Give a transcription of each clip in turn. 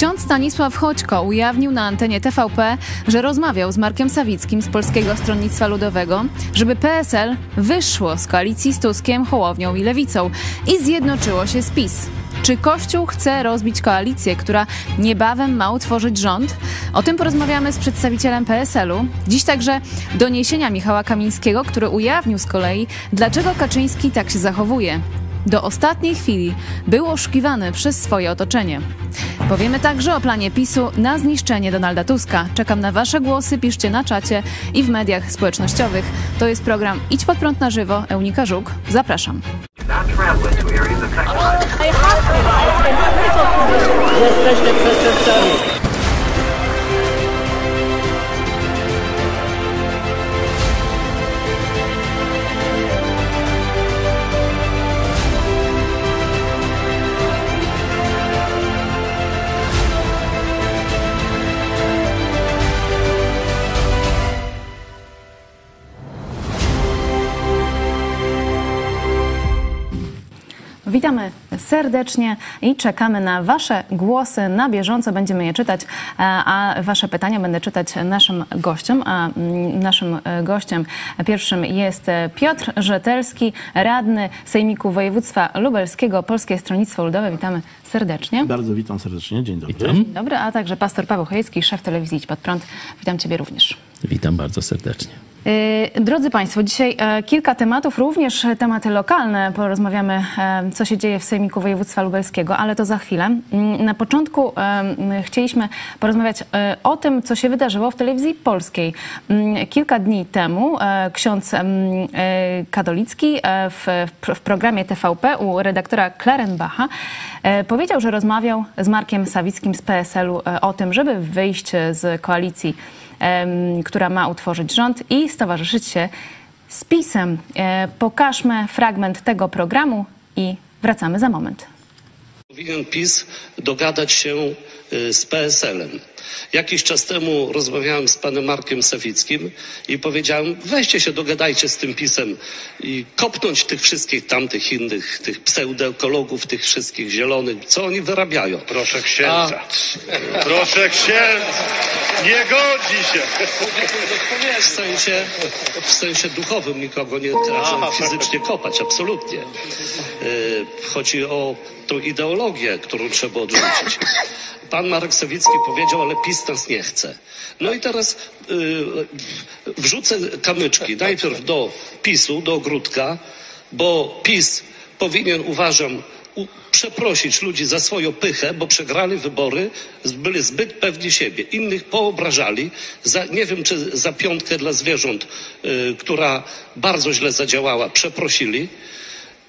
Ksiądz Stanisław Chodźko ujawnił na antenie TVP, że rozmawiał z Markiem Sawickim z Polskiego Stronnictwa Ludowego, żeby PSL wyszło z koalicji z Tuskiem, Hołownią i Lewicą i zjednoczyło się z PiS. Czy Kościół chce rozbić koalicję, która niebawem ma utworzyć rząd? O tym porozmawiamy z przedstawicielem PSL-u. Dziś także doniesienia Michała Kamińskiego, który ujawnił z kolei, dlaczego Kaczyński tak się zachowuje. Do ostatniej chwili był oszukiwany przez swoje otoczenie. Powiemy także o planie PiSu na zniszczenie Donalda Tuska. Czekam na Wasze głosy, piszcie na czacie i w mediach społecznościowych. To jest program Idź pod prąd na żywo. Eunika Żuk. Zapraszam. Przestępcami. Witamy serdecznie i czekamy na Wasze głosy. Na bieżąco będziemy je czytać, a Wasze pytania będę czytać naszym gościom. A mm, naszym e, gościem pierwszym jest Piotr Rzetelski, radny Sejmiku Województwa Lubelskiego, Polskie Stronnictwo Ludowe. Witamy serdecznie. Bardzo witam serdecznie, dzień dobry. Dzień dobry, a także pastor Paweł Chojecki, szef telewizji Idź Pod Prąd. Witam Ciebie również. Witam bardzo serdecznie. Yy, Drodzy Państwo, dzisiaj e, kilka tematów, również tematy lokalne. Porozmawiamy, e, co się dzieje w Sejmiku Województwa Lubelskiego, ale to za chwilę. Mm, Na początku e, chcieliśmy porozmawiać o tym, co się wydarzyło w telewizji polskiej. Mm, Kilka dni temu ksiądz e, w, w programie TVP u redaktora Klarenbacha powiedział, że rozmawiał z Markiem Sawickim z PSL-u o tym, żeby wyjść z koalicji która ma utworzyć rząd i stowarzyszyć się z PiSem. E, Pokażmy fragment tego programu i wracamy za moment. Powinien PiS dogadać się y, z PSL-em. Jakiś czas temu rozmawiałem z panem Markiem Sawickim i powiedziałem, weźcie się, dogadajcie z tym PiSem i kopnąć tych wszystkich tamtych innych, tych pseudoekologów, tych wszystkich zielonych, co oni wyrabiają. Proszę księdza. Proszę księdza. Nie godzi się. W sensie, w sensie duchowym nikogo nie trzeba fizycznie kopać, absolutnie. Yy, Chodzi o tą ideologię, którą trzeba odrzucić. Pan Marek Sawicki powiedział, ale PiS nas nie chce. No i teraz yy, wrzucę kamyczki najpierw do PiSu, do ogródka, bo PiS powinien, uważam, przeprosić ludzi za swoją pychę, bo przegrali wybory, byli zbyt pewni siebie. Innych poobrażali, za, nie wiem czy za piątkę dla zwierząt, y, która bardzo źle zadziałała, przeprosili.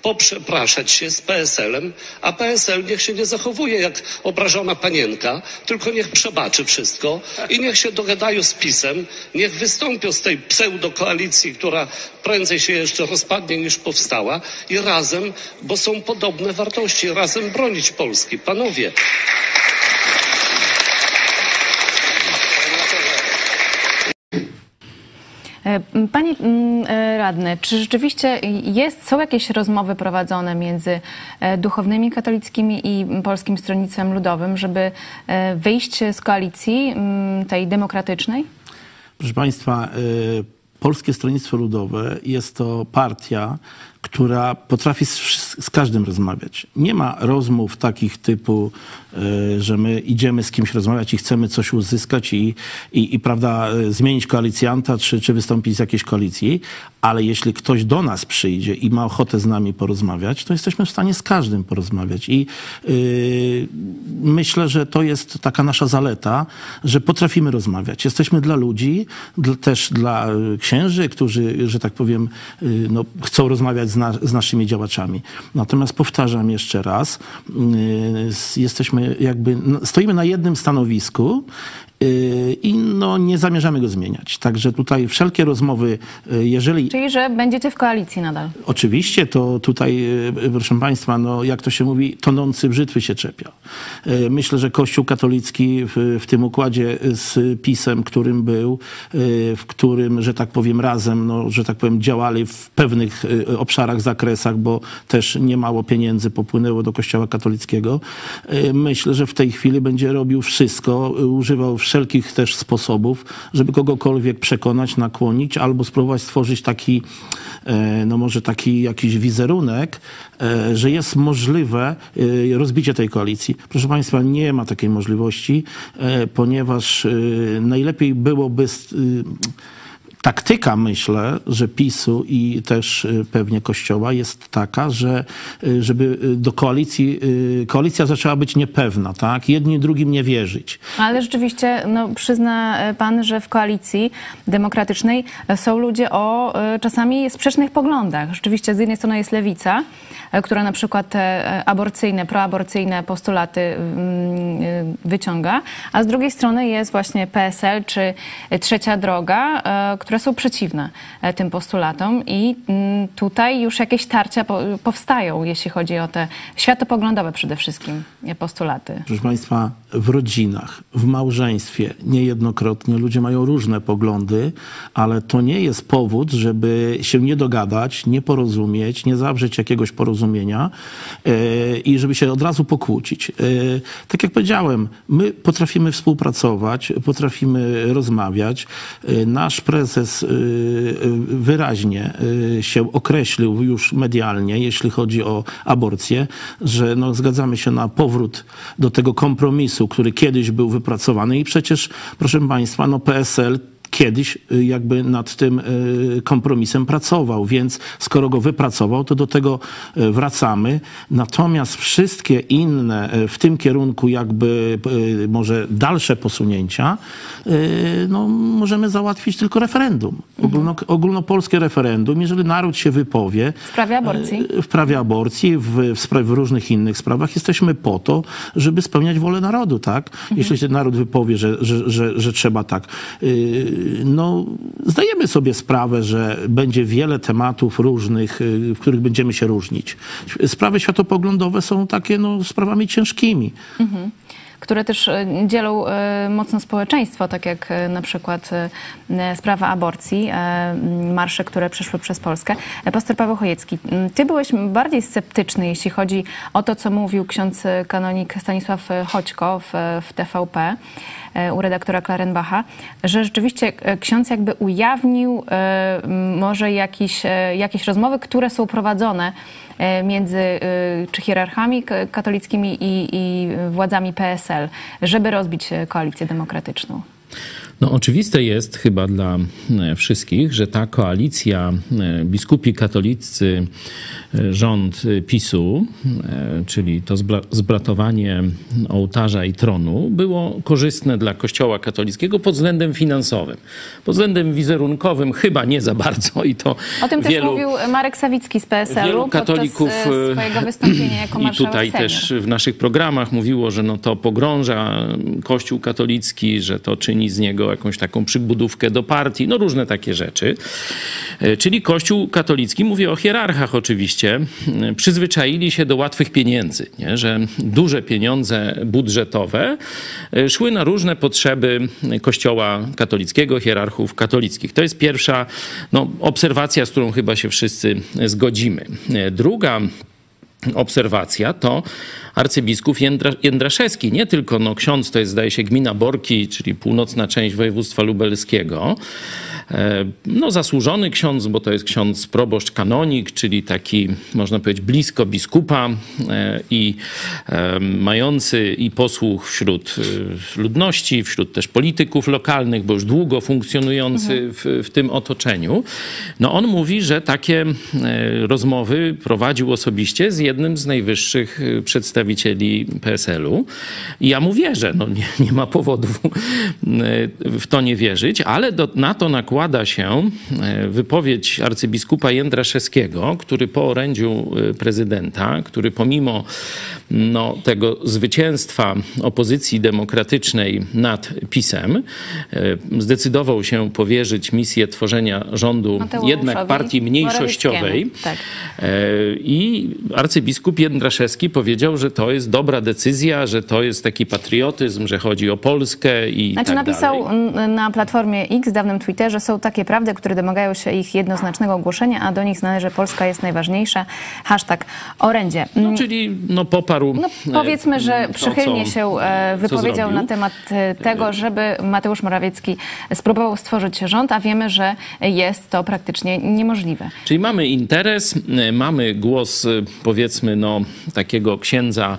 Poprzepraszać się z PSL-em, a PSL niech się nie zachowuje jak obrażona panienka, tylko niech przebaczy wszystko i niech się dogadają z PiSem, niech wystąpią z tej pseudokoalicji, która prędzej się jeszcze rozpadnie niż powstała i razem, bo są podobne wartości, razem bronić Polski. Panowie, Panie mm, e, radny, czy rzeczywiście jest, są jakieś rozmowy prowadzone między e, duchownymi katolickimi i Polskim Stronnictwem Ludowym, żeby e, wyjść z koalicji mm, tej demokratycznej? Proszę Państwa, Polskie Stronnictwo Ludowe jest to partia, która potrafi z, z każdym rozmawiać. Nie ma rozmów takich typu, y, że my idziemy z kimś rozmawiać i chcemy coś uzyskać i, i, i prawda, y, zmienić koalicjanta czy, czy wystąpić z jakiejś koalicji, ale jeśli ktoś do nas przyjdzie i ma ochotę z nami porozmawiać, to jesteśmy w stanie z każdym porozmawiać. I y, myślę, że to jest taka nasza zaleta, że potrafimy rozmawiać. Jesteśmy dla ludzi, dla, też dla księży, którzy, że tak powiem, y, no, chcą rozmawiać z, na, z naszymi działaczami. Natomiast powtarzam jeszcze raz, y, jesteśmy jakby, no, stoimy na jednym stanowisku i no, nie zamierzamy go zmieniać. Także tutaj wszelkie rozmowy, y, jeżeli Czyli, że będziecie w koalicji nadal. Oczywiście to tutaj, e, proszę Państwa, no, jak to się mówi, tonący brzytwy się czepia. Myślę, że Kościół katolicki w, w tym układzie z PiSem, którym był, w którym, że tak powiem, razem, no, że tak powiem, działali w pewnych obszarach, zakresach, bo też niemało pieniędzy popłynęło do Kościoła katolickiego. Myślę, że w tej chwili będzie robił wszystko, używał wszelkich też sposobów, żeby kogokolwiek przekonać, nakłonić albo spróbować stworzyć taki e, no może taki jakiś wizerunek, e, że jest możliwe e, rozbicie tej koalicji. Proszę Państwa, nie ma takiej możliwości, ponieważ najlepiej byłoby y, taktyka, myślę, że PiSu i też y, pewnie Kościoła jest taka, że y, żeby y, do koalicji, koalicja zaczęła być niepewna, tak? Jedni drugim nie wierzyć. Ale rzeczywiście no, przyzna pan, że w koalicji demokratycznej są ludzie o e, czasami sprzecznych poglądach. Rzeczywiście z jednej strony jest lewica, e, która na przykład te e, aborcyjne, proaborcyjne postulaty mm, e, wyciąga, a z drugiej strony jest właśnie PSL czy Trzecia Droga, e, które są przeciwne e, tym postulatom i mm, tutaj już jakieś tarcia po- powstają, jeśli chodzi o te światopoglądowe przede wszystkim postulaty. Proszę Państwa, w rodzinach, w małżeństwie niejednokrotnie ludzie mają różne poglądy, ale to nie jest powód, żeby się nie dogadać, nie porozumieć, nie zawrzeć jakiegoś porozumienia e, i żeby się od razu pokłócić. E, tak jak powiedziałem, my potrafimy współpracować, potrafimy rozmawiać. E, nasz prezes wyraźnie się określił już medialnie, jeśli chodzi o aborcję, że no, zgadzamy się na powrót do tego kompromisu, który kiedyś był wypracowany i przecież, proszę Państwa, no PSL kiedyś y, jakby nad tym y, kompromisem pracował, więc skoro go wypracował, to do tego y, wracamy. Natomiast wszystkie inne w tym kierunku jakby może dalsze posunięcia, no możemy załatwić tylko referendum. Ogólno, ogólnopolskie referendum, jeżeli naród się wypowie, W sprawie aborcji? w prawie aborcji, w, w, sprawie, w różnych innych sprawach. Jesteśmy po to, żeby spełniać wolę narodu, tak? Jeśli się naród wypowie, że, że, że, że trzeba tak. No, zdajemy sobie sprawę, że będzie wiele tematów różnych, yy, w których będziemy się różnić. Sprawy światopoglądowe są takie, no, sprawami ciężkimi. które też e, dzielą e, mocno społeczeństwo, tak jak na przykład sprawa aborcji, marsze, które przeszły przez Polskę. Pastor Paweł Chojecki, ty byłeś bardziej sceptyczny, jeśli chodzi o to, co mówił ksiądz kanonik Stanisław Choćko w, w TVP u redaktora Klarenbacha, że rzeczywiście e, ksiądz jakby ujawnił e, może jakiś, e, jakieś rozmowy, które są prowadzone e, między e, czy hierarchami katolickimi i, i władzami PSL, żeby rozbić e, koalicję demokratyczną. No oczywiste jest chyba dla e, wszystkich, że ta koalicja e, biskupi katolicy, e, rząd PiSu, czyli to zbra- zbratowanie ołtarza i tronu, było korzystne dla Kościoła katolickiego pod względem finansowym. Pod względem wizerunkowym chyba nie za bardzo i to O tym też wielu... mówił Marek Sawicki z PSL-u Wielu katolików swojego wystąpienia jako i tutaj senior. też w naszych programach mówiło, że no to pogrąża Kościół katolicki, że to czyni z niego jakąś taką przybudówkę do partii, no różne takie rzeczy. E, Czyli Kościół katolicki, mówię o hierarchach oczywiście, przyzwyczaili się do łatwych pieniędzy, nie? że duże pieniądze budżetowe e, szły na różne potrzeby Kościoła katolickiego, hierarchów katolickich. To jest pierwsza no, obserwacja, z którą chyba się wszyscy zgodzimy. E, Druga obserwacja, to arcybiskup Jędra, Jędraszewski. Nie tylko no, ksiądz, to jest zdaje się gmina Borki, czyli północna część województwa lubelskiego. E, No, zasłużony ksiądz, bo to jest ksiądz proboszcz kanonik, czyli taki, można powiedzieć, blisko biskupa e, i e, mający i posłuch wśród ludności, wśród też polityków lokalnych, bo już długo funkcjonujący w, w tym otoczeniu. No, on mówi, że takie rozmowy prowadził osobiście z jednym z najwyższych przedstawicieli PSL-u. I ja mu wierzę, no nie, nie ma powodu w to nie wierzyć, ale do, na to nakłada nakłada się e, wypowiedź arcybiskupa Jędraszewskiego, który po orędziu e, prezydenta, który pomimo no, tego zwycięstwa opozycji demokratycznej nad PiSem, e, zdecydował się powierzyć misję tworzenia rządu Mateuszowi jednak partii mniejszościowej. Tak. I arcybiskup Jędraszewski powiedział, że to jest dobra decyzja, że to jest taki patriotyzm, że chodzi o Polskę i Znaczy tak napisał dalej. na Platformie X, dawnym Twitterze, są takie prawdy, które domagają się ich jednoznacznego ogłoszenia, a do nich należy Polska jest najważniejsza. Hashtag orędzie. No, czyli no, poparł. No, e, powiedzmy, że przychylnie co- się e, wypowiedział na temat e, tego, żeby Mateusz Morawiecki spróbował stworzyć rząd, a wiemy, że jest to praktycznie niemożliwe. Czyli mamy interes, mamy głos, powiedzmy, no, takiego księdza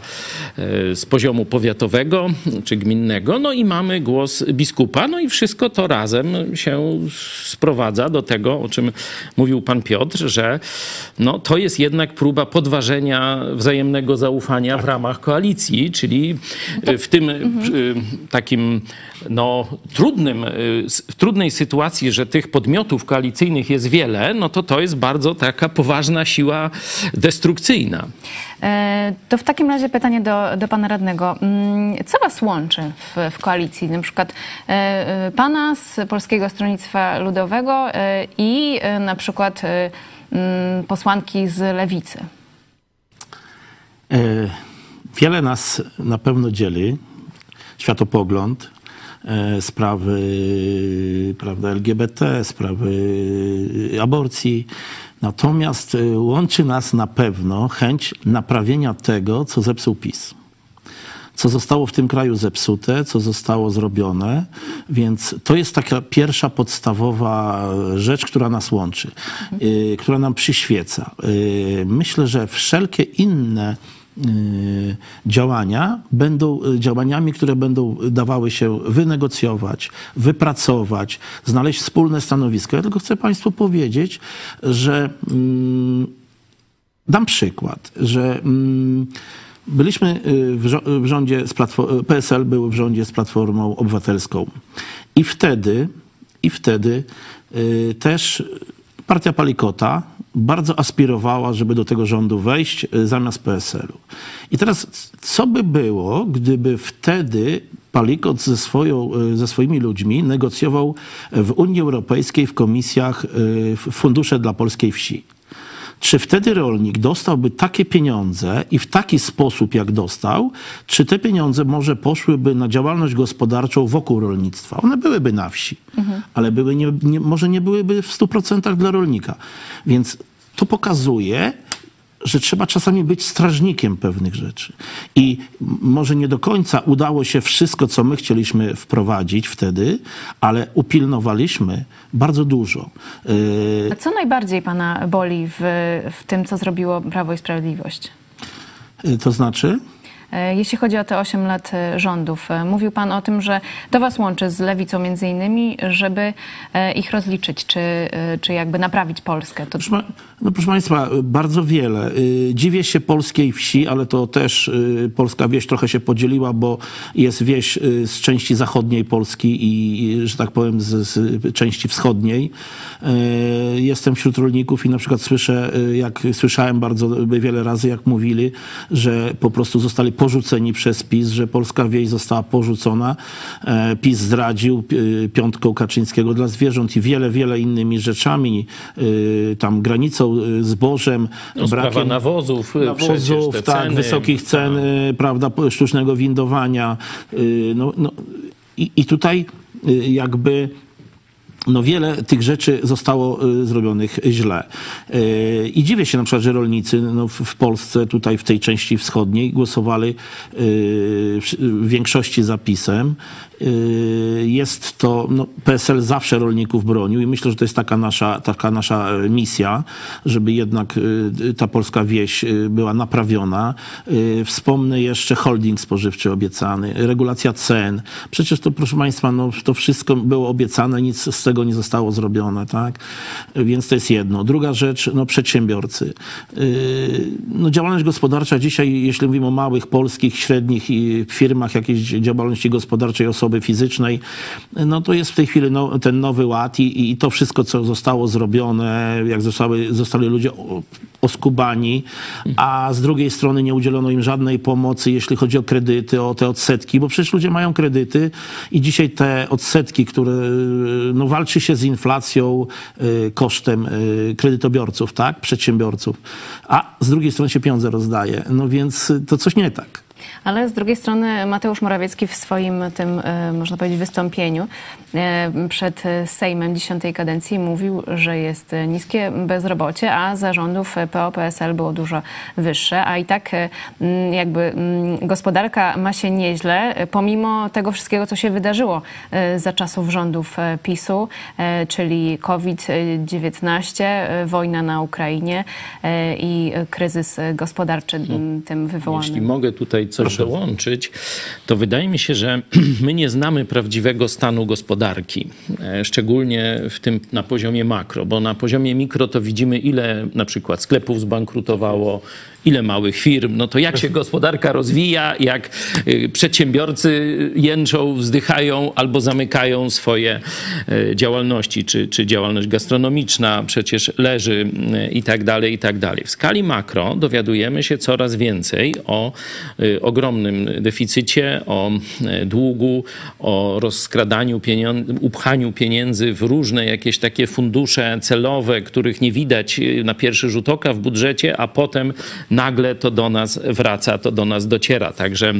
z poziomu powiatowego czy gminnego, no i mamy głos biskupa, no i wszystko to razem się sprowadza do tego, o czym mówił pan Piotr, że no, to jest jednak próba podważenia wzajemnego zaufania w ramach koalicji, czyli e, w tym e, takim no, trudnym, w trudnej sytuacji, że tych podmiotów koalicyjnych jest wiele, no to to jest bardzo taka poważna siła destrukcyjna. E, To w takim razie pytanie do, do pana radnego. Mm, Co was łączy w, w koalicji? Na przykład e, e, pana z Polskiego Stronnictwa Ludowego i na przykład mm, posłanki z Lewicy. Wiele nas na pewno dzieli. Światopogląd, sprawy prawda, LGBT, sprawy aborcji. Natomiast e, łączy nas na pewno chęć naprawienia tego, co zepsuł PiS co zostało w tym kraju zepsute, co zostało zrobione. Więc to jest taka pierwsza podstawowa rzecz, która nas łączy, y, która nam przyświeca. Y, myślę, że wszelkie inne y, działania będą y, działaniami, które będą dawały się wynegocjować, wypracować, znaleźć wspólne stanowisko. Ja tylko chcę Państwu powiedzieć, że mm, Dam przykład, że mm, byliśmy y, w, rządzie z Platfo- PSL był w rządzie z Platformą Obywatelską i wtedy, i wtedy y, też partia Palikota bardzo aspirowała, żeby do tego rządu wejść y, zamiast PSL-u. I teraz, co by było, gdyby wtedy Palikot ze, swoją, y, ze swoimi ludźmi negocjował w Unii Europejskiej w komisjach w fundusze dla polskiej wsi? Czy wtedy rolnik dostałby takie pieniądze i w taki sposób, jak dostał, czy te pieniądze może poszłyby na działalność gospodarczą wokół rolnictwa? One byłyby na wsi, ale były nie, nie, może nie byłyby w 100% dla rolnika. Więc to pokazuje, że trzeba czasami być strażnikiem pewnych rzeczy. I może nie do końca udało się wszystko, co my chcieliśmy wprowadzić wtedy, ale upilnowaliśmy bardzo dużo. A co najbardziej pana boli w, w tym, co zrobiło Prawo i Sprawiedliwość? yy, to znaczy? E, Jeśli chodzi o te 8 lat e, rządów, mówił Pan o tym, że to Was łączy z lewicą między innymi, żeby ich rozliczyć, czy, czy jakby naprawić Polskę. To no proszę Państwa, bardzo wiele. Y, Dziwię się polskiej wsi, ale to też y, polska wieś trochę się podzieliła, bo jest wieś y, z części zachodniej Polski i, że tak powiem, z, z części wschodniej. Jestem wśród rolników i na przykład słyszę, jak słyszałem bardzo wiele razy, jak mówili, że po prostu zostali porzuceni przez PiS, że polska wieś została porzucona. E, PiS zdradził piątką Kaczyńskiego dla zwierząt i wiele, wiele innymi rzeczami, tam granicą, y, zbożem, No, brakiem nawozów, przecież nawozów, tak, ceny, wysokich cen, tak. y, prawda, sztucznego windowania. y, No, no, i, I tutaj y, jakby no wiele tych rzeczy zostało y, zrobionych źle. Y, I dziwię się na przykład, że rolnicy no, w, Polsce, tutaj w tej części wschodniej, głosowali y, w, większości zapisem. Jest to, no, PSL zawsze rolników bronił i myślę, że to jest taka nasza, taka nasza e, misja, żeby jednak ta polska wieś była naprawiona. Wspomnę jeszcze holding spożywczy obiecany, regulacja cen. Przecież to, proszę Państwa, no, to wszystko było obiecane, nic z tego nie zostało zrobione, tak? Więc to jest jedno. Druga rzecz, no przedsiębiorcy. Yy, No działalność gospodarcza dzisiaj, jeśli mówimy o małych, polskich, średnich firmach jakiejś działalności gospodarczej osoby fizycznej, no to jest w tej chwili no, ten nowy ład i, i to wszystko, co zostało zrobione, jak zostały, zostali ludzie oskubani, a z drugiej strony nie udzielono im żadnej pomocy, jeśli chodzi o kredyty, o te odsetki, bo przecież ludzie mają kredyty i dzisiaj te odsetki, które no, walczy się z inflacją y, kosztem y, kredytobiorców, tak, przedsiębiorców, a z drugiej strony się pieniądze rozdaje, no więc to coś nie tak. Ale z drugiej strony Mateusz Morawiecki w swoim tym, e, można powiedzieć, wystąpieniu e, przed Sejmem dziesiątej kadencji mówił, że jest niskie bezrobocie, a zarządów PO-PSL było dużo wyższe, a i tak e, jakby gospodarka ma się nieźle, pomimo tego wszystkiego, co się wydarzyło za czasów rządów PiSu, czyli COVID-19, e, wojna na Ukrainie i kryzys gospodarczy tym wywołany. Jeśli mogę tutaj coś dołączyć, to wydaje mi się, że my nie znamy prawdziwego stanu gospodarki, e, szczególnie w tym na poziomie makro, bo na poziomie mikro to widzimy, ile na przykład sklepów zbankrutowało, ile małych firm, no to jak się gospodarka rozwija, jak y, przedsiębiorcy jęczą, wzdychają albo zamykają swoje y, działalności, czy, czy działalność gastronomiczna przecież leży y, i tak dalej, i tak dalej. W skali makro dowiadujemy się coraz więcej o ogromnym deficycie, o długu, o rozkradaniu pieniędzy, upchaniu pieniędzy w różne jakieś takie fundusze celowe, których nie widać na pierwszy rzut oka w budżecie, a potem nagle to do nas wraca, to do nas dociera. Także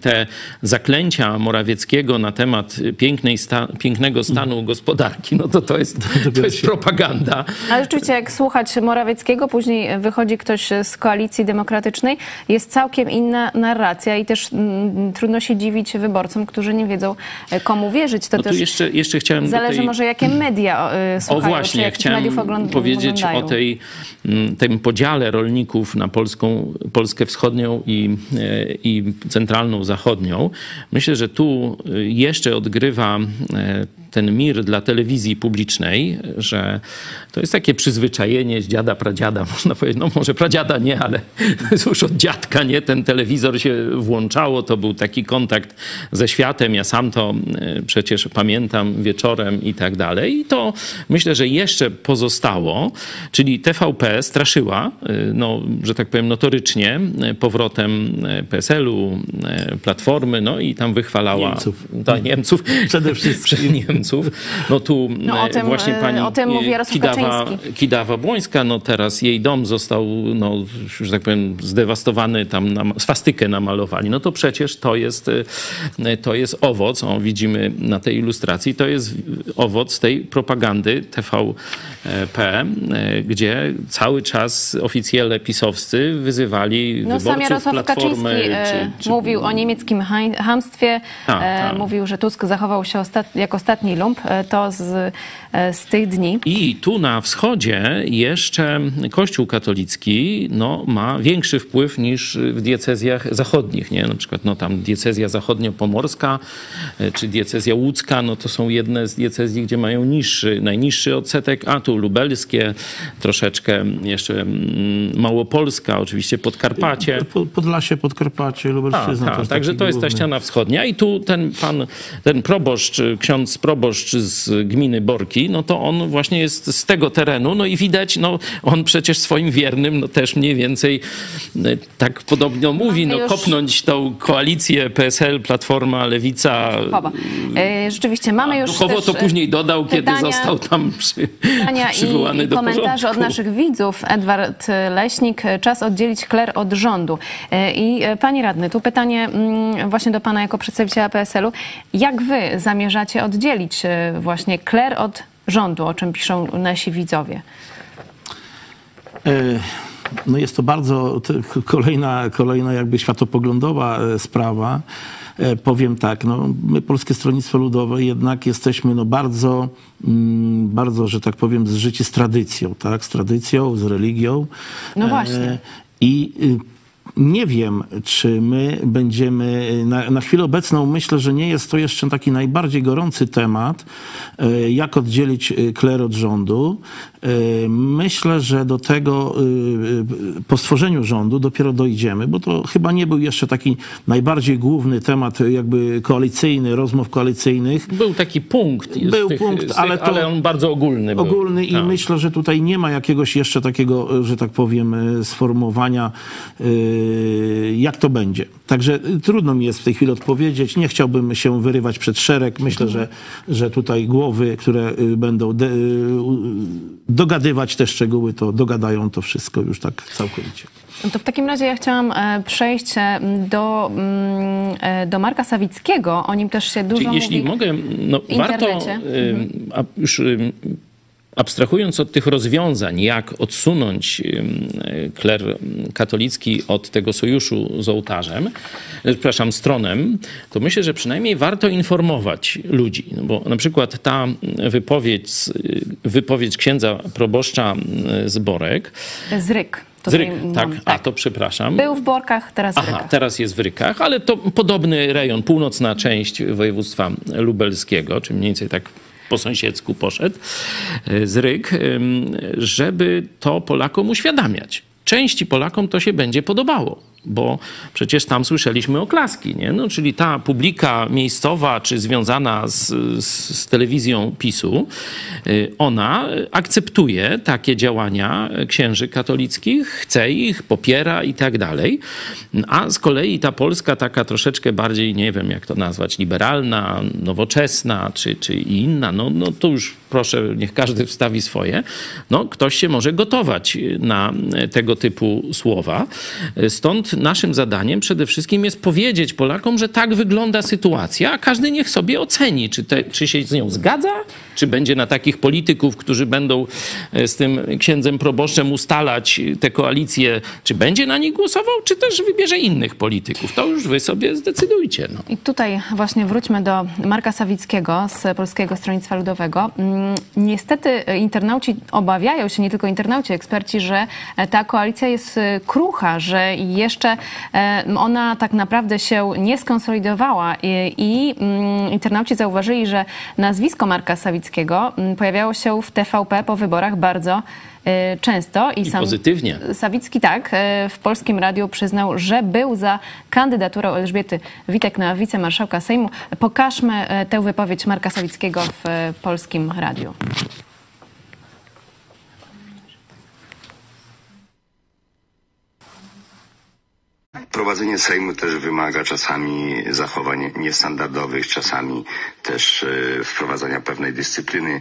te zaklęcia Morawieckiego na temat pięknej sta, pięknego stanu gospodarki, no to to jest, to jest propaganda. Ale rzeczywiście, jak słuchać Morawieckiego, później wychodzi ktoś z koalicji demokratycznej, jest całkiem inna narracja i też mm, trudno się dziwić wyborcom, którzy nie wiedzą, e, komu wierzyć. To No tu też jeszcze, jeszcze chciałem zależy tej... może, jakie media y, O słuchają, czy właśnie, jakich chciałem mediów ogląd- powiedzieć oglądają. o tej, mm, tym podziale rolników na Polską, Polskę wschodnią i, e, i centralną, zachodnią. Myślę, że tu e, jeszcze odgrywa e, ten mir dla telewizji publicznej, że to jest takie przyzwyczajenie z dziada, pradziada, można powiedzieć, no może pradziada nie, ale już od dziadka, nie, ten telewizor się włączało, to był taki kontakt ze światem, ja sam to e, przecież pamiętam wieczorem i tak dalej i to myślę, że jeszcze pozostało, czyli TVP straszyła, e, no, że tak powiem notorycznie, e, powrotem PSL-u, Platformy, no i tam wychwalała Niemców. Ta, Niemców. Przede wszystkim. Niemców. No tu No, o e, tym, właśnie e, pani o tym mówi Jarosław Kidawa, Kaczyński. Kidawa-Błońska, no teraz jej dom został, no, że tak powiem, zdewastowany, tam nam, swastykę namalowali. No to przecież to jest, e, to jest owoc, o widzimy na tej ilustracji, to jest owoc tej propagandy TVP, gdzie cały czas oficjele pisowscy wyzywali No, sam wyborców Jarosław Platformy. Kaczyński czy, czy, mówił o niemieckim hamstwie, Tak, tak. mówił, że Tusk zachował się ostat- jak ostatni lump. E, to z, e, z tych dni. I tu na wschodzie jeszcze Kościół katolicki no, ma większy wpływ niż w diecezjach zachodnich. Nie? Na przykład no, tam diecezja zachodnio-pomorska e, czy diecezja łódzka, no, to są jedne z diecezji, gdzie mają niższy, najniższy odsetek, a tu lubelskie, troszeczkę jeszcze mm, Małopolska, oczywiście Podkarpacie. Po- Podlasie, Podkarpacie, Tak, Lubelszczyzna. tak, to jest także to jest ta ściana wschodnia i tu ten pan, ten proboszcz, ksiądz proboszcz z gminy Borki, no to on właśnie jest z tego terenu, no i widać, no on przecież swoim wiernym, no też mniej więcej e, tak podobno mówi, no już- kopnąć tą koalicję PSL, Platforma, Lewica. E, rzeczywiście, mamy już Duchowo to e, później dodał, kiedy pytania- został tam przy, przywołany i do komentarze od naszych widzów. Edward Leśnik, czas oddzielić kler od rządu. E, I panie radny, tu pytanie mm, właśnie do pana jako przedstawiciela PSL-u. Jak wy zamierzacie oddzielić e, właśnie kler od rządu, o czym piszą nasi widzowie? E, No jest to bardzo kolejna, kolejna jakby światopoglądowa e, sprawa. Powiem tak, no, my Polskie Stronnictwo Ludowe jednak jesteśmy no, bardzo, mm, bardzo, że tak powiem, zżyci z tradycją, tak? Z tradycją, z religią. No właśnie. I y, Nie wiem, czy my będziemy, na, na chwilę obecną myślę, że nie jest to jeszcze taki najbardziej gorący temat, e, jak oddzielić e, kler od rządu. E, Myślę, że do tego e, e, po stworzeniu rządu dopiero dojdziemy, bo to chyba nie był jeszcze taki najbardziej główny temat jakby koalicyjny, rozmów koalicyjnych. Był taki punkt. Był tych, punkt, tych, ale to- ale on bardzo ogólny był. ogólny i Tak. myślę, że tutaj nie ma jakiegoś jeszcze takiego, że tak powiem, sformułowania, jak to będzie. Także e, trudno mi jest w tej chwili odpowiedzieć. Nie chciałbym się wyrywać przed szereg. Myślę, że, że tutaj głowy, które e, będą de, u- dogadywać te szczegóły, to dogadają to wszystko już tak całkowicie. No To w takim razie ja chciałam e, przejść e, do, mm, e, do Marka Sawickiego. O nim też się dużo Czyli jeśli mówi. mogę, no warto ym, a już abstrahując od tych rozwiązań, jak odsunąć kler katolicki od tego sojuszu z ołtarzem, e, przepraszam, stronem, to myślę, że przynajmniej warto informować ludzi. No bo na przykład ta wypowiedź, z- wypowiedź księdza proboszcza y, z Borek, Zryk. z Ryk, Tutaj tak, mam- a to przepraszam. Był w Borkach, teraz w Aha, Rykach. teraz jest w Rykach, ale to podobny rejon, północna część województwa lubelskiego, czy mniej więcej tak po sąsiedzku poszedł e, z Ryk, ym, żeby to Polakom uświadamiać. Części Polakom to się będzie podobało, bo przecież tam słyszeliśmy oklaski, nie? No, czyli ta publika miejscowa czy związana z, z, z telewizją PiSu, y, ona akceptuje takie działania księży katolickich, chce ich, popiera i tak dalej. A z kolei ta Polska taka troszeczkę bardziej, nie wiem jak to nazwać, liberalna, nowoczesna czy, czy inna, no, no to już proszę, niech każdy wstawi swoje. No, ktoś się może gotować na tego typu słowa. Stąd naszym zadaniem przede wszystkim jest powiedzieć Polakom, że tak wygląda sytuacja, a każdy niech sobie oceni, czy, te, czy się z nią zgadza, czy będzie na takich polityków, którzy będą e, z tym księdzem proboszczem ustalać te koalicje, czy będzie na nich głosował, czy też wybierze innych polityków. To już wy sobie zdecydujcie. No. I tutaj właśnie wróćmy do Marka Sawickiego z Polskiego Stronnictwa Ludowego. Mm, Niestety internauci obawiają się, nie tylko internauci, eksperci, że ta koalicja jest e, krucha, że jeszcze e, ona tak naprawdę się nie skonsolidowała i, i mm, internauci zauważyli, że nazwisko Marka Sawickiego mm, pojawiało się w TVP po wyborach bardzo e, często. I pozytywnie. Sawicki tak, e, w Polskim Radiu przyznał, że był za kandydaturą Elżbiety Witek na wicemarszałka Sejmu. Pokażmy e, tę wypowiedź Marka Sawickiego w Polskim Radiu. Prowadzenie Sejmu też wymaga czasami zachowań niestandardowych, czasami też e, wprowadzania pewnej dyscypliny.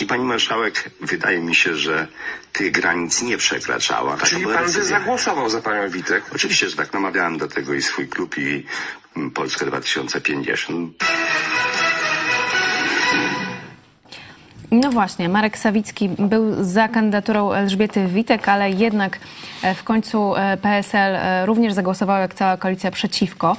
I pani marszałek, wydaje mi się, że tych granic nie przekraczała. Taka Czyli pan by zagłosował za panią Witek? Oczywiście, że tak namawiałem do tego i swój klub i Polskę 2050. No właśnie, Marek Sawicki był za kandydaturą Elżbiety Witek, ale jednak e, w końcu e, PSL e, również zagłosował, jak cała koalicja, przeciwko.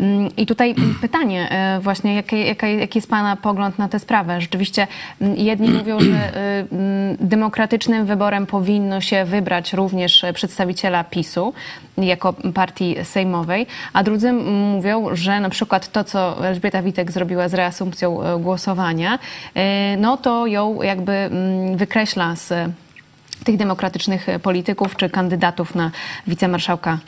Mm, I tutaj pytanie e, właśnie, jaki, jaki jest Pana pogląd na tę sprawę? Rzeczywiście mm, jedni mówią, że e, mm, demokratycznym wyborem powinno się wybrać również przedstawiciela PiSu jako partii sejmowej, a drudzy mówią, że na przykład to, co Elżbieta Witek zrobiła z reasumpcją e, głosowania, no to ją jakby wykreśla z tych demokratycznych polityków czy kandydatów na wicemarszałka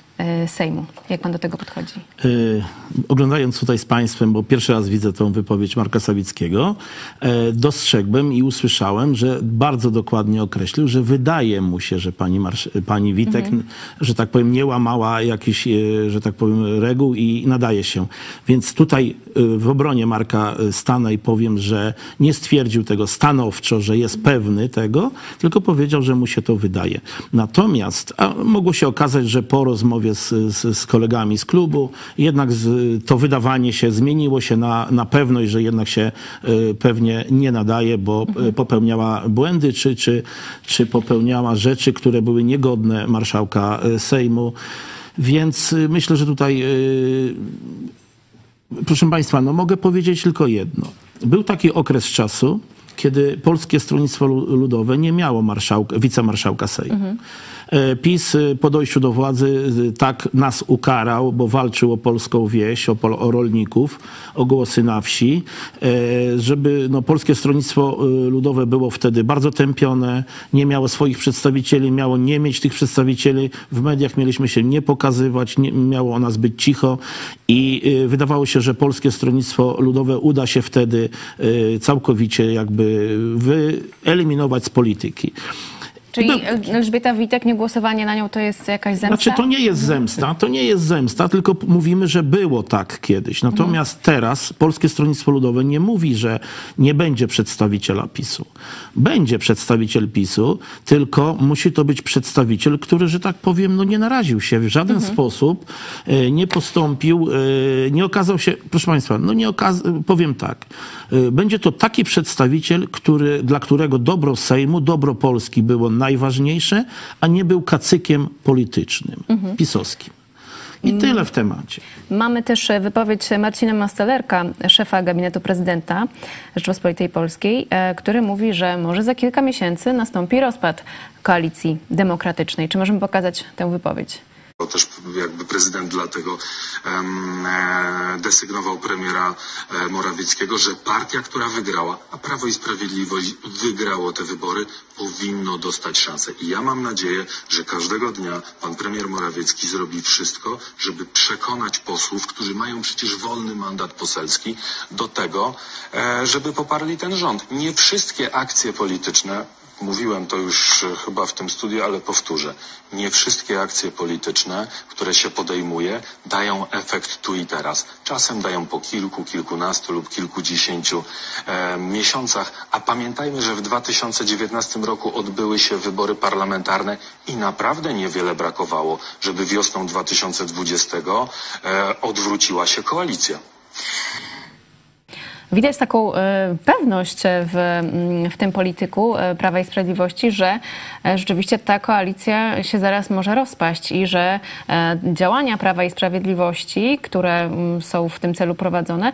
Sejmu. Jak pan do tego podchodzi? Y, oglądając tutaj z Państwem, bo pierwszy raz widzę tą wypowiedź Marka Sawickiego, e, dostrzegłem i usłyszałem, że bardzo dokładnie określił, że wydaje mu się, że pani, marsz, pani Witek, że tak powiem, nie łamała jakichś, e, że tak powiem, reguł i nadaje się. Więc tutaj e, w obronie Marka e, stanę i powiem, że nie stwierdził tego stanowczo, że jest pewny tego, tylko powiedział, że mu się to wydaje. Natomiast a mogło się okazać, że po rozmowie z, z, z kolegami z klubu jednak z, to wydawanie się zmieniło się na, na pewność, że jednak się e, pewnie nie nadaje, bo e, popełniała błędy, czy, czy, czy popełniała rzeczy, które były niegodne marszałka e, Sejmu. Więc myślę, że tutaj Proszę Państwa, no mogę powiedzieć tylko jedno. Był taki okres czasu, kiedy Polskie Stronnictwo Lu- Ludowe nie miało marszałka, wicemarszałka Sejmu. E, PiS y, po dojściu do władzy y, tak nas ukarał, bo walczył o polską wieś, o, o rolników, o głosy na wsi, e, żeby no, Polskie Stronnictwo Ludowe było wtedy bardzo tępione, nie miało swoich przedstawicieli, miało nie mieć tych przedstawicieli, w mediach mieliśmy się nie pokazywać, nie, miało o nas być cicho i wydawało się, że Polskie Stronnictwo Ludowe uda się wtedy całkowicie jakby wyeliminować z polityki. Czyli Elżbieta Witek, niegłosowanie na nią to jest jakaś zemsta? Znaczy, to nie jest zemsta, to nie jest zemsta, tylko mówimy, że było tak kiedyś. Natomiast teraz Polskie Stronnictwo Ludowe nie mówi, że nie będzie przedstawiciela PiSu. Będzie przedstawiciel PiSu, tylko musi to być przedstawiciel, który, że tak powiem, no nie naraził się w żaden sposób, e, nie postąpił, e, nie okazał się, proszę Państwa, no nie okaz- powiem tak, e, będzie to taki przedstawiciel, który, dla którego dobro Sejmu, dobro Polski było najważniejsze, a nie był kacykiem politycznym, pisowskim. I tyle w temacie. Mamy też e, wypowiedź Marcina Mastalerka, szefa gabinetu prezydenta Rzeczypospolitej Polskiej, e, który mówi, że może za kilka miesięcy nastąpi rozpad koalicji demokratycznej. Czy możemy pokazać tę wypowiedź? Też jakby prezydent dlatego e, desygnował premiera e, Morawieckiego, że partia, która wygrała, a Prawo i Sprawiedliwość wygrało te wybory, powinno dostać szansę. I ja mam nadzieję, że każdego dnia pan premier Morawiecki zrobi wszystko, żeby przekonać posłów, którzy mają przecież wolny mandat poselski, do tego, e, żeby poparli ten rząd. Nie wszystkie akcje polityczne Mówiłem to już e, chyba w tym studiu, ale powtórzę. Nie wszystkie akcje polityczne, które się podejmuje, dają efekt tu i teraz. Czasem dają po kilku, kilkunastu lub kilkudziesięciu e, miesiącach, a pamiętajmy, że w 2019 roku odbyły się wybory parlamentarne i naprawdę niewiele brakowało, żeby wiosną 2020 e, odwróciła się koalicja. Widać taką e, pewność w, mm, w tym polityku e, Prawa i Sprawiedliwości, że e, rzeczywiście ta koalicja się zaraz może rozpaść i że działania Prawa i Sprawiedliwości, które mm, są w tym celu prowadzone,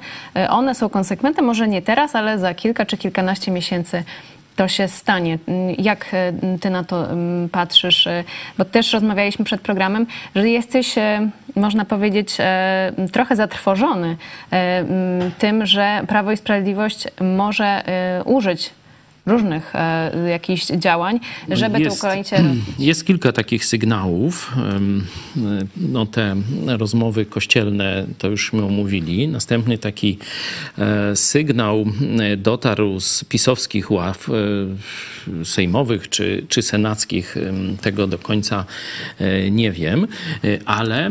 one są konsekwentne, może nie teraz, ale za kilka czy kilkanaście miesięcy to się stanie. Jak e, ty na to mm, patrzysz? E, Bo też rozmawialiśmy przed programem, że jesteś, e, można powiedzieć, trochę zatrwożony tym, że Prawo i Sprawiedliwość może użyć różnych e, jakichś działań, żeby tę koalicję rozbić. Jest kilka takich sygnałów. Em, No, te rozmowy kościelne to już omówili. Następny taki e, sygnał e, dotarł z pisowskich ław e, sejmowych czy, czy senackich. Tego do końca e, nie wiem, E, ale e,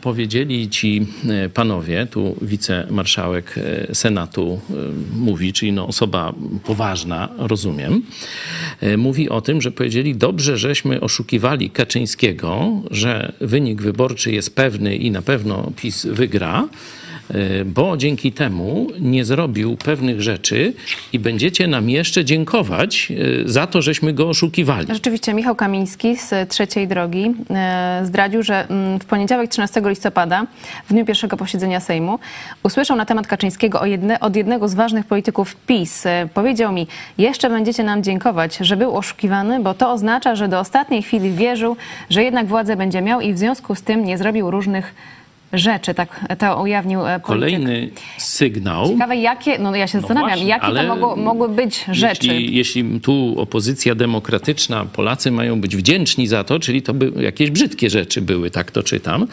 powiedzieli ci e, panowie, tu wicemarszałek e, Senatu e, mówi, czyli no osoba poważna, rozumiem, e, mówi o tym, że powiedzieli, dobrze, żeśmy oszukiwali Kaczyńskiego, że wynik wyborczy jest pewny i na pewno PiS wygra, bo dzięki temu nie zrobił pewnych rzeczy i będziecie nam jeszcze dziękować e, za to, żeśmy go oszukiwali. Rzeczywiście Michał Kamiński z Trzeciej Drogi e, zdradził, że mm, w poniedziałek 13 listopada, w dniu pierwszego posiedzenia Sejmu, usłyszał na temat Kaczyńskiego jedne, od jednego z ważnych polityków PiS. E, Powiedział mi, jeszcze będziecie nam dziękować, że był oszukiwany, bo to oznacza, że do ostatniej chwili wierzył, że jednak władzę będzie miał i w związku z tym nie zrobił różnych rzeczy. Tak to ujawnił e, polityk. Kolejny sygnał. Ciekawe, jakie, no ja się zastanawiam, właśnie, jakie to mogło, mogły być rzeczy. Jeśli, jeśli tu opozycja demokratyczna, Polacy mają być wdzięczni za to, czyli to by jakieś brzydkie rzeczy były, tak to czytam.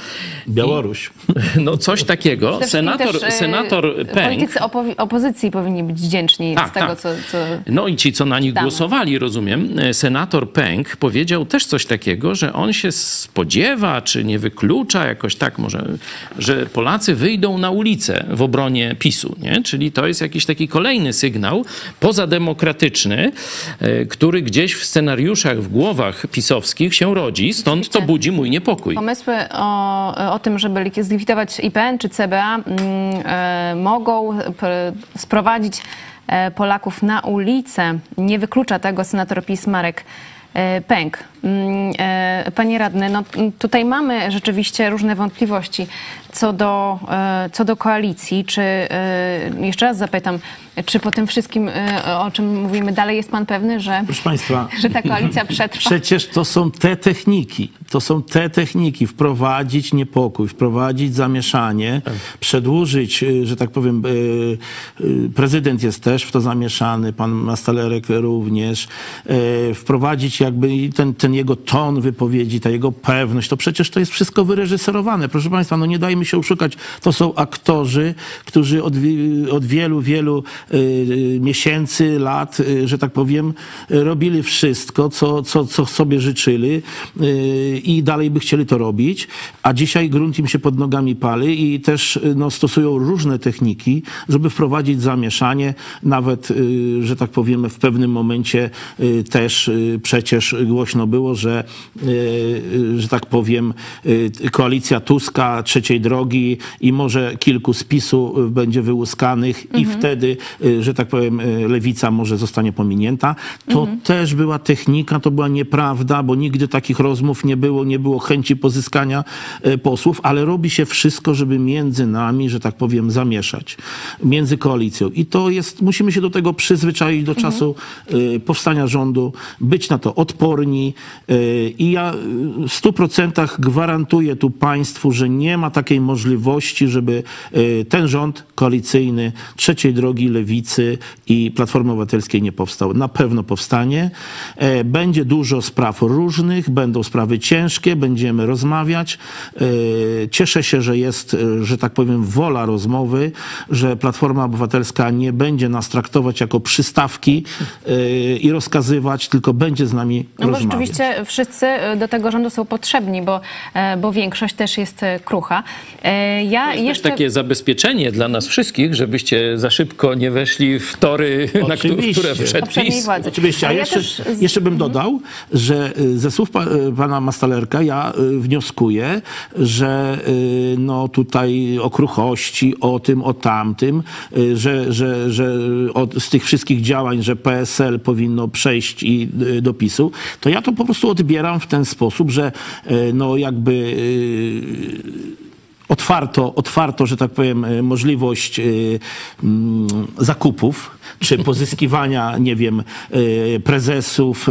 Białoruś. No coś takiego. Senator, też, e, senator Pęk. Politycy opowi- opozycji powinni być wdzięczni Tak, z tego, tak. co, co... No i ci, co na nich Damy. głosowali, rozumiem, e, senator Pęk powiedział też coś takiego, że on się spodziewa, czy nie wyklucza jakoś tak może, że Polacy wyjdą na ulicę w obronie PiSu, nie? Czyli to jest jakiś taki kolejny sygnał pozademokratyczny, e, który gdzieś w scenariuszach, w głowach pisowskich się rodzi, stąd to budzi mój niepokój. Pomysły o, o tym, żeby lik- zlikwidować IPN czy CBA mm, e, mogą sprowadzić e, Polaków na ulicę. Nie wyklucza tego senator PiS Marek Pęk. Mm, e, Panie radny, no m, tutaj mamy rzeczywiście różne wątpliwości co do, e, co do koalicji. Czy, e, jeszcze raz zapytam, Czy po tym wszystkim, y, o czym mówimy dalej, jest pan pewny, że, Proszę Państwa, że ta koalicja przetrwa? Przecież to są te techniki, to są te techniki, wprowadzić niepokój, wprowadzić zamieszanie, przedłużyć, y, że tak powiem, y, prezydent jest też w to zamieszany, pan Mastalerek również, wprowadzić jakby ten, ten jego ton wypowiedzi, ta jego pewność, to przecież to jest wszystko wyreżyserowane. Proszę Państwa, no nie dajmy się oszukać, to są aktorzy, którzy od, od wielu, wielu miesięcy, lat, y, że tak powiem, y, robili wszystko, co, co, co sobie życzyli y, i dalej by chcieli to robić, a dzisiaj grunt im się pod nogami pali i też y, no, stosują różne techniki, żeby wprowadzić zamieszanie, nawet, y, że tak powiem, w pewnym momencie y, też y, przecież głośno było, że, y, y, że tak powiem, y, koalicja Tuska, trzeciej drogi i może kilku z PiSu y, będzie wyłuskanych i wtedy, y, że tak powiem, y, lewica może zostanie pominięta. To też była technika, to była nieprawda, bo nigdy takich rozmów nie było, nie było chęci pozyskania y, posłów, ale robi się wszystko, żeby między nami, że tak powiem, zamieszać, między koalicją. I to jest, musimy się do tego przyzwyczaić do czasu y, powstania rządu, być na to odporni y, i ja y, w stu procentach gwarantuję tu państwu, że nie ma takiej możliwości, żeby y, ten rząd koalicyjny trzeciej drogi lewicy i Platformy Obywatelskiej nie powstał. Na pewno powstanie. E, Będzie dużo spraw różnych, będą sprawy ciężkie, będziemy rozmawiać. E, Cieszę się, że jest, e, że tak powiem, wola rozmowy, że Platforma Obywatelska nie będzie nas traktować jako przystawki i rozkazywać, tylko będzie z nami No bo rozmawiać. rzeczywiście wszyscy do tego rządu są potrzebni, bo, bo większość też jest krucha. Ja To jest jeszcze... też takie zabezpieczenie dla nas wszystkich, żebyście za szybko nie weszli w tory, na które wszedł PiS. Oczywiście, a ja jeszcze, też jeszcze bym dodał, że y, ze słów pa, y, pana Mastalerka ja y, wnioskuję, że no tutaj o kruchości, o tym, o tamtym, że, że, że od, z tych wszystkich działań, że PSL powinno przejść i do PiSu, to ja to po prostu odbieram w ten sposób, że no jakby otwarto, otwarto, że tak powiem, e, możliwość e, mm, zakupów czy pozyskiwania, nie wiem, e, prezesów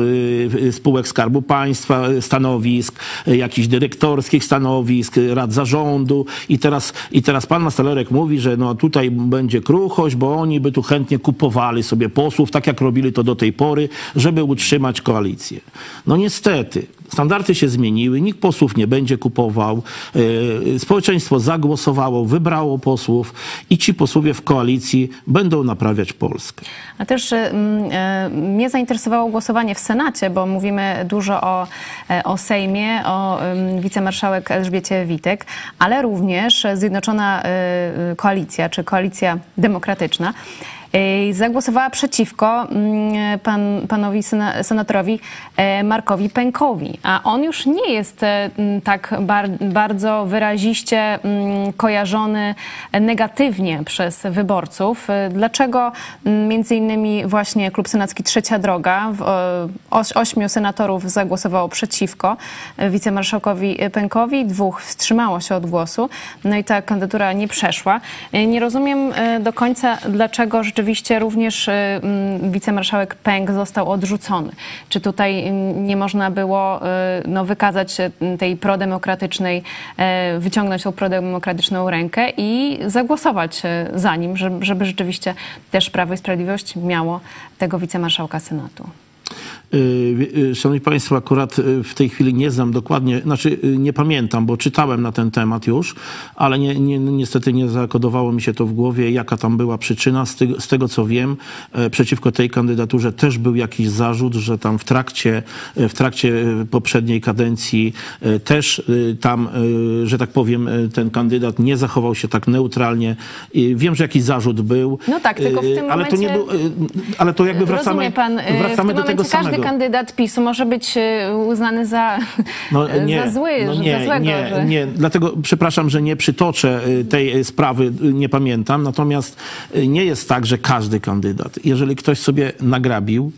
spółek Skarbu Państwa, stanowisk, jakichś dyrektorskich stanowisk, rad zarządu i teraz, i teraz pan Mastalerek mówi, że no tutaj będzie kruchość, bo oni by tu chętnie kupowali sobie posłów, tak jak robili to do tej pory, żeby utrzymać koalicję. No niestety, Standardy się zmieniły, nikt posłów nie będzie kupował. e, Społeczeństwo zagłosowało, wybrało posłów i ci posłowie w koalicji będą naprawiać Polskę. A też mm, e, mnie zainteresowało głosowanie w Senacie, bo mówimy dużo o, e, o Sejmie, o em, wicemarszałek Elżbiecie Witek, ale również Zjednoczona e, Koalicja, czy Koalicja Demokratyczna e, zagłosowała przeciwko mm, pan, panowi sena- senatorowi e, Markowi Pękowi. A on już nie jest e, tak bar, bardzo wyraziście mm, kojarzony negatywnie przez wyborców. E, Dlaczego między innymi właśnie Klub Senacki Trzecia Droga, oś, ośmiu senatorów zagłosowało przeciwko wicemarszałkowi Pękowi, dwóch wstrzymało się od głosu, no i ta kandydatura nie przeszła. Nie rozumiem do końca, dlaczego rzeczywiście również e, mm, wicemarszałek Pęk został odrzucony. Czy tutaj mm, nie można było e, no, wykazać się tej prodemokratycznej, e, wyciągnąć tą prodemokratyczną rękę i zagłosować e, za nim, żeby rzeczywiście też Prawo i Sprawiedliwość miało tego wicemarszałka Senatu? Y, y, Szanowni Państwo, akurat y, w tej chwili nie znam dokładnie, znaczy nie pamiętam, bo czytałem na ten temat już, ale nie, nie, niestety nie zakodowało mi się to w głowie, jaka tam była przyczyna. Z tego, z tego co wiem, e, przeciwko tej kandydaturze też był jakiś zarzut, że tam w trakcie, e, w trakcie e, poprzedniej kadencji też tam, że tak powiem, ten kandydat nie zachował się tak neutralnie. Wiem, że jakiś zarzut był. No tak, tylko w tym ale to nie momencie- był, ale to jakby wracamy, pan, wracamy do tego momencie samego. Kandydat PiSu może być y, uznany za, za zły, no nie, za złego. Nie, że... nie, dlatego przepraszam, że nie przytoczę y, tej sprawy, nie pamiętam. Natomiast nie jest tak, że każdy kandydat, jeżeli ktoś sobie nagrabił,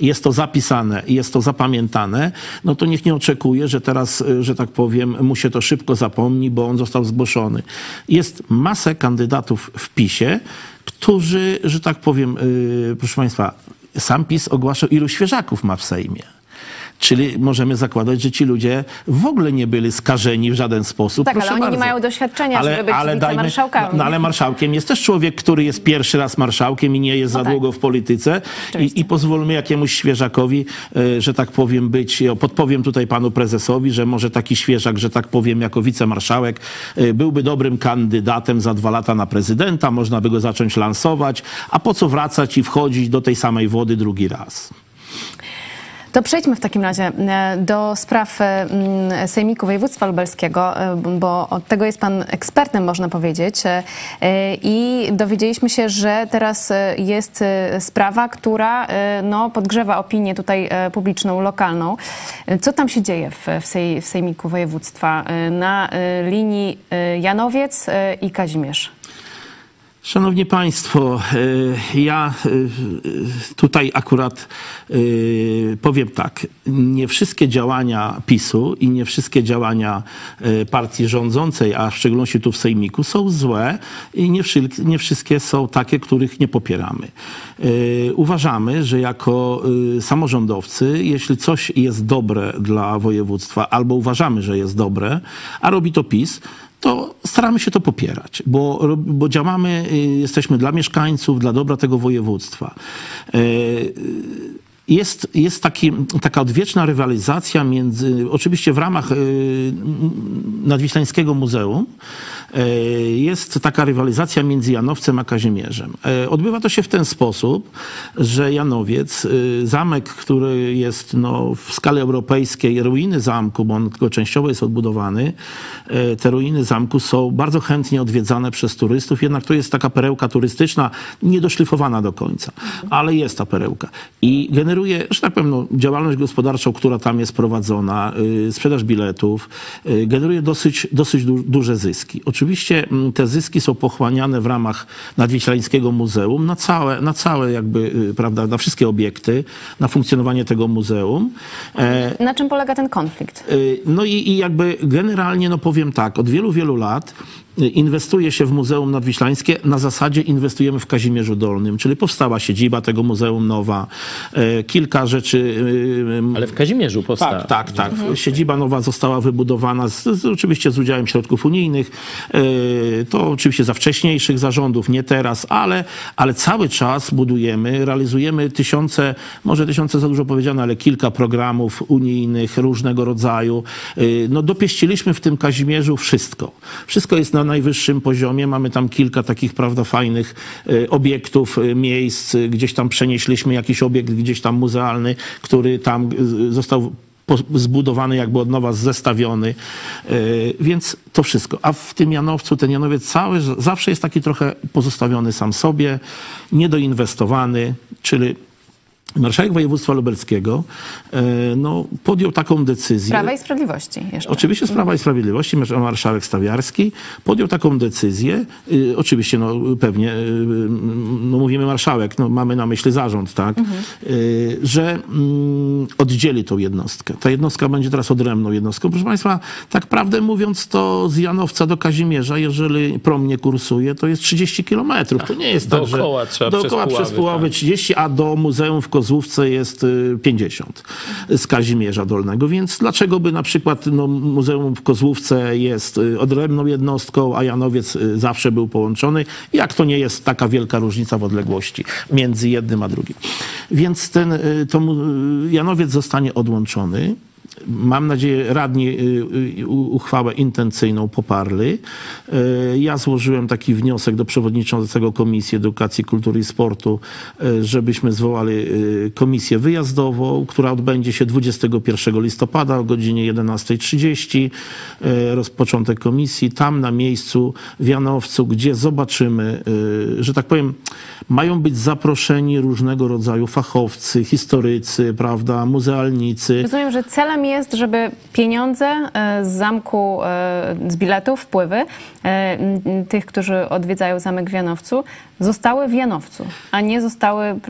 jest to zapisane jest to zapamiętane, no to niech nie oczekuje, że teraz, że tak powiem, mu się to szybko zapomni, bo on został zgłoszony. Jest masę kandydatów w PiSie, którzy, że tak powiem, proszę Państwa, sam PiS ogłaszał, ilu świeżaków ma w Sejmie. Czyli możemy zakładać, że ci ludzie w ogóle nie byli skażeni w żaden sposób. Tak, ale Proszę oni nie bardzo. mają doświadczenia, żeby być wicemarszałkami. No, no ale marszałkiem jest też człowiek, który jest pierwszy raz marszałkiem i nie jest No za tak. długo w polityce. I, I pozwólmy jakiemuś świeżakowi, e, że tak powiem, być. Podpowiem tutaj panu prezesowi, że może taki świeżak, że tak powiem, jako wicemarszałek e, byłby dobrym kandydatem za dwa lata na prezydenta. Można by go zacząć lansować. A po co wracać i wchodzić do tej samej wody drugi raz? To przejdźmy w takim razie e, do spraw e, Sejmiku Województwa Lubelskiego, e, bo od tego jest pan ekspertem, można powiedzieć. I dowiedzieliśmy się, że teraz jest sprawa, która no, podgrzewa opinię tutaj publiczną, lokalną. Co tam się dzieje w, w, sej, w Sejmiku Województwa na linii Janowiec i Kazimierz? Szanowni Państwo, e, ja e, tutaj akurat e, powiem tak. Nie wszystkie działania PiSu i nie wszystkie działania partii rządzącej, a w szczególności tu w Sejmiku, są złe i nie, nie wszystkie są takie, których nie popieramy. E, Uważamy, że jako e, samorządowcy, jeśli coś jest dobre dla województwa, albo uważamy, że jest dobre, a robi to PiS, to staramy się to popierać, bo, bo działamy, y, jesteśmy dla mieszkańców, dla dobra tego województwa. Jest, jest taki, taka odwieczna rywalizacja między, oczywiście w ramach Nadwiślańskiego Muzeum, jest taka rywalizacja między Janowcem a Kazimierzem. Y, Odbywa to się w ten sposób, że Janowiec, y, zamek, który jest no, w skali europejskiej, ruiny zamku, bo on tylko częściowo jest odbudowany, te ruiny zamku są bardzo chętnie odwiedzane przez turystów, jednak to jest taka perełka turystyczna, niedoszlifowana do końca, ale jest ta perełka. I generuje, że tak powiem, no, działalność gospodarczą, która tam jest prowadzona, sprzedaż biletów, generuje dosyć, dosyć du duże zyski. Oczywiście mm, te zyski są pochłaniane w ramach Nadwiślańskiego Muzeum na całe, na całe jakby, y, prawda, na wszystkie obiekty, na funkcjonowanie tego muzeum. E, Na czym polega ten konflikt? Y, No i, i jakby generalnie, no powiem tak, od wielu, wielu lat inwestuje się w Muzeum Nadwiślańskie na zasadzie inwestujemy w Kazimierzu Dolnym, czyli powstała siedziba tego muzeum nowa, y, kilka rzeczy... y, Ale w Kazimierzu powstała. tak, tak, tak. Siedziba nowa została wybudowana z, z, oczywiście z udziałem środków unijnych. Yy, To oczywiście za wcześniejszych zarządów, nie teraz, ale, ale cały czas budujemy, realizujemy tysiące, może tysiące za dużo powiedziane, ale kilka programów unijnych różnego rodzaju. No dopieściliśmy w tym Kazimierzu wszystko. Wszystko jest na najwyższym poziomie. Mamy tam kilka takich, prawda, fajnych yy, obiektów, yy, miejsc. Gdzieś tam przenieśliśmy jakiś obiekt gdzieś tam muzealny, który tam yy, został zbudowany jakby od nowa, zestawiony. Więc to wszystko. A w tym Janowcu ten Janowiec cały zawsze jest taki trochę pozostawiony sam sobie, niedoinwestowany, czyli marszałek województwa lubelskiego yy, no, podjął taką decyzję. Prawa i Sprawiedliwości jeszcze. Oczywiście z Prawa i Sprawiedliwości, marsz- marszałek Stawiarski podjął taką decyzję, y, oczywiście no, pewnie, y, no, mówimy marszałek, no, mamy na myśli zarząd, tak, y, że mm, oddzieli tą jednostkę. Ta jednostka będzie teraz odrębną jednostką. Proszę Państwa, tak prawdę mówiąc, to z Janowca do Kazimierza, jeżeli prom nie kursuje, to jest 30 kilometrów. To nie jest tak, że... Dookoła trzeba przez dookoła Puławy, przez Puławy tak. 30, a do muzeum w Kozłówce jest y, 50 z Kazimierza Dolnego. Więc dlaczego by na przykład no, muzeum w Kozłówce jest y, odrębną jednostką, a Janowiec y, zawsze był połączony? Jak to nie jest taka wielka różnica w odległości między jednym a drugim? Więc ten y, to, y, Janowiec zostanie odłączony. Mam nadzieję, radni y, y, uchwałę intencyjną poparli. Y, Ja złożyłem taki wniosek do przewodniczącego Komisji Edukacji, Kultury i Sportu, żebyśmy zwołali komisję wyjazdową, która odbędzie się 21 listopada o godzinie 11.30. Y, Rozpoczątek komisji tam na miejscu w Janowcu, gdzie zobaczymy, że tak powiem, mają być zaproszeni różnego rodzaju fachowcy, historycy, prawda, muzealnicy. Rozumiem, że celem jest, żeby pieniądze e, z zamku, e, z biletów, wpływy e, tych, którzy odwiedzają zamek w Janowcu, zostały w Janowcu, a nie zostały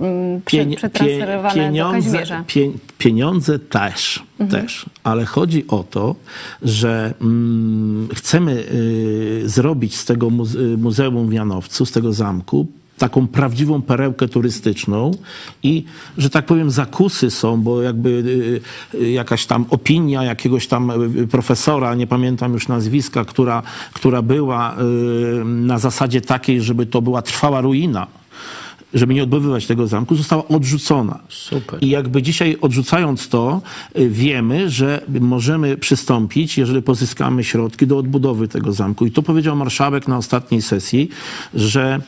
przetransferowane pie- do pieniądze, Kazimierza. pie, pieniądze też, też, ale chodzi o to, że mm, chcemy y, zrobić z tego y, muzeum w Janowcu, z tego zamku, taką prawdziwą perełkę turystyczną i, że tak powiem, zakusy są, bo jakby y, y, jakaś tam opinia jakiegoś tam y, profesora, nie pamiętam już nazwiska, która, która była na zasadzie takiej, żeby to była trwała ruina żeby nie odbudowywać tego zamku, została odrzucona. Super. I jakby dzisiaj odrzucając to, wiemy, że możemy przystąpić, jeżeli pozyskamy środki do odbudowy tego zamku. I to powiedział marszałek na ostatniej sesji, że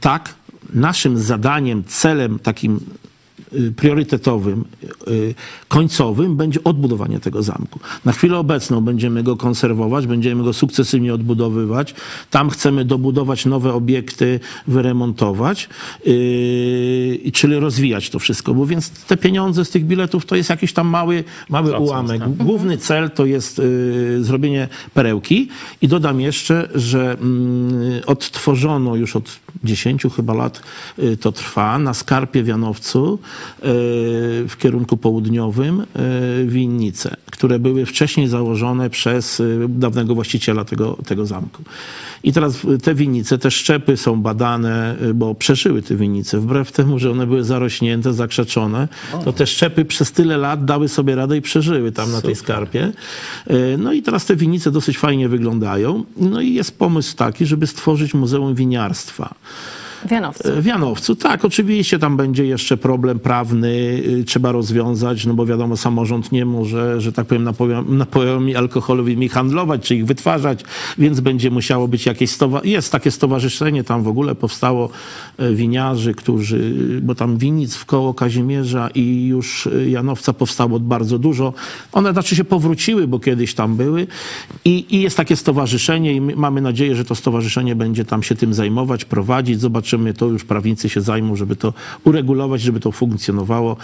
tak, naszym zadaniem, celem takim priorytetowym, y, końcowym będzie odbudowanie tego zamku. Na chwilę obecną będziemy go konserwować, będziemy go sukcesywnie odbudowywać. Tam chcemy dobudować nowe obiekty, wyremontować, yy, czyli rozwijać to wszystko. Bo więc te pieniądze z tych biletów to jest jakiś tam mały, mały Procent, ułamek. tak. Główny cel to jest y, zrobienie perełki i dodam jeszcze, że mm, odtworzono już od 10 chyba lat y, to trwa na Skarpie w Janowcu y, w kierunku południowym y, winnice, które były wcześniej założone przez y, dawnego właściciela tego, tego zamku. I teraz te winnice, te szczepy są badane, y, bo przeżyły te winnice. Wbrew temu, że one były zarośnięte, zakrzeczone, to te szczepy przez tyle lat dały sobie radę i przeżyły tam na tej skarpie. No i teraz te winnice dosyć fajnie wyglądają. No i jest pomysł taki, żeby stworzyć Muzeum Winiarstwa. W Janowcu. W Janowcu, tak, oczywiście tam będzie jeszcze problem prawny, y, trzeba rozwiązać, no bo wiadomo, samorząd nie może, że tak powiem, napojami, alkoholowymi handlować, czy ich wytwarzać, więc będzie musiało być jakieś stowarzyszenie. Jest takie stowarzyszenie, tam w ogóle powstało e, winiarzy, którzy, bo tam winnic w koło Kazimierza i już y, Janowca powstało bardzo dużo. One znaczy się powróciły, bo kiedyś tam były i, i jest takie stowarzyszenie i my mamy nadzieję, że to stowarzyszenie będzie tam się tym zajmować, prowadzić. Zobaczymy, to już prawnicy się zajmą, żeby to uregulować, żeby to funkcjonowało.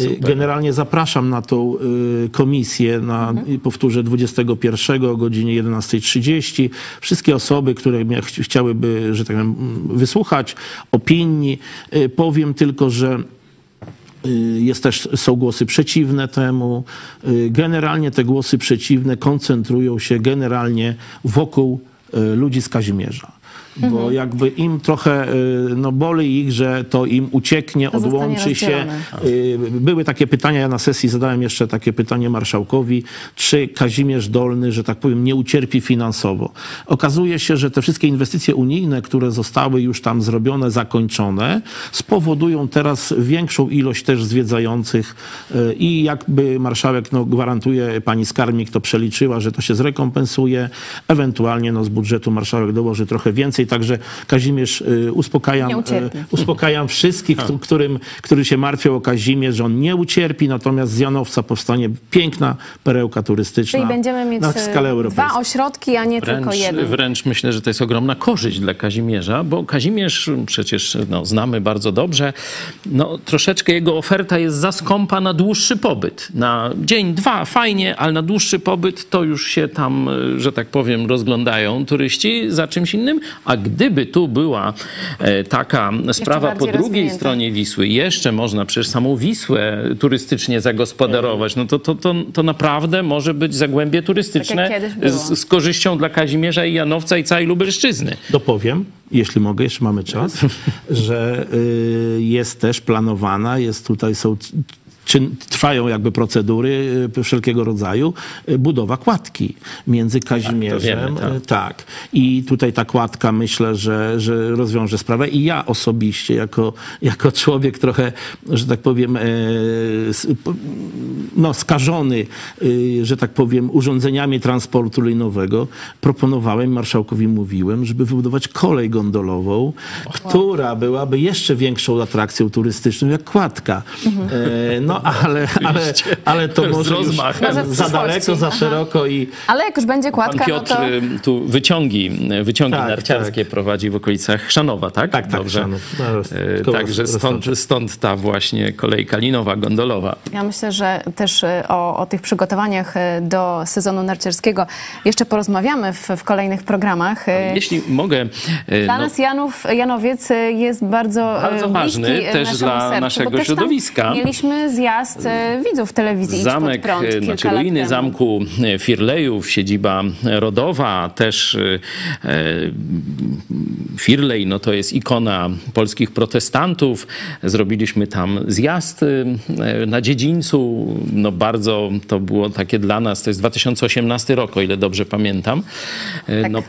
Y, Generalnie zapraszam na tą y, komisję, na, i powtórzę, 21 o godzinie 11.30. Wszystkie osoby, które chciałyby, że tak powiem, wysłuchać opinii. Y, Powiem tylko, że Jest też, są głosy przeciwne temu. Generalnie te głosy przeciwne koncentrują się generalnie wokół ludzi z Kazimierza. Bo jakby im trochę y, no, boli ich, że to im ucieknie, To odłączy się. Y, Były takie pytania, ja na sesji zadałem jeszcze takie pytanie marszałkowi, czy Kazimierz Dolny, że tak powiem, nie ucierpi finansowo. Okazuje się, że te wszystkie inwestycje unijne, które zostały już tam zrobione, zakończone, spowodują teraz większą ilość też zwiedzających y, i jakby marszałek no, gwarantuje, pani Skarmik to przeliczyła, że to się zrekompensuje, ewentualnie no, z budżetu marszałek dołoży trochę więcej, także Kazimierz y, uspokajam, y, uspokajam wszystkich, któ- którym, którzy się martwią o Kazimierz, że on nie ucierpi, natomiast z Janowca powstanie piękna perełka turystyczna Czyli będziemy mieć na e, skalę europejską. dwa ośrodki, a nie tylko Wręcz, jeden. wręcz myślę, że to jest ogromna korzyść dla Kazimierza, bo Kazimierz przecież no, znamy bardzo dobrze. No, troszeczkę jego oferta jest za skąpa na dłuższy pobyt. Na dzień, dwa fajnie, ale na dłuższy pobyt to już się tam, że tak powiem, rozglądają turyści za czymś innym. A gdyby tu była e, taka sprawa po drugiej rozwinięta. stronie Wisły, jeszcze można przecież samą Wisłę turystycznie zagospodarować, no to, to, to, to naprawdę może być zagłębie turystyczne Tak z, z korzyścią dla Kazimierza i Janowca i całej Lubelszczyzny. Dopowiem, jeśli mogę, jeszcze mamy czas, że y, jest też planowana, jest tutaj są czyn, trwają jakby procedury y, wszelkiego rodzaju, y, budowa kładki między Kazimierzem. wiemy, tak. y, tak. I tutaj ta kładka myślę, że, że rozwiąże sprawę. I ja osobiście, jako, jako człowiek trochę, że tak powiem, no, skażony, że tak powiem, urządzeniami transportu linowego, proponowałem, marszałkowi mówiłem, żeby wybudować kolej gondolową, która byłaby jeszcze większą atrakcją turystyczną jak kładka. E, no ale, ale, ale to Z może już za daleko, za Aha. szeroko i Ale jak już będzie Pan kładka, no Piotr to... y, tu wyciągi, wyciągi Tak, narciarskie prowadzi w okolicach Chrzanowa, tak? Tak, tak, Dobrze. No, koło Także stąd, stąd ta właśnie kolejka linowa, gondolowa. Ja myślę, że też o, o tych przygotowaniach do sezonu narciarskiego jeszcze porozmawiamy w, w kolejnych programach. Jeśli mogę, e, Dla no, nas Janów, Janowiec jest bardzo, Bardzo ważny też dla sercu, naszego bo też tam środowiska. Mieliśmy zjazd e, widzów telewizji Zamek, Prąd e, kilka znaczy ruiny zamku e, Firlejów, siedziba rodowa, też Firlej, no to jest ikona polskich protestantów. Zrobiliśmy tam zjazd na dziedzińcu. No bardzo to było takie dla nas, to jest 2018 rok, o ile dobrze pamiętam. Tak. No,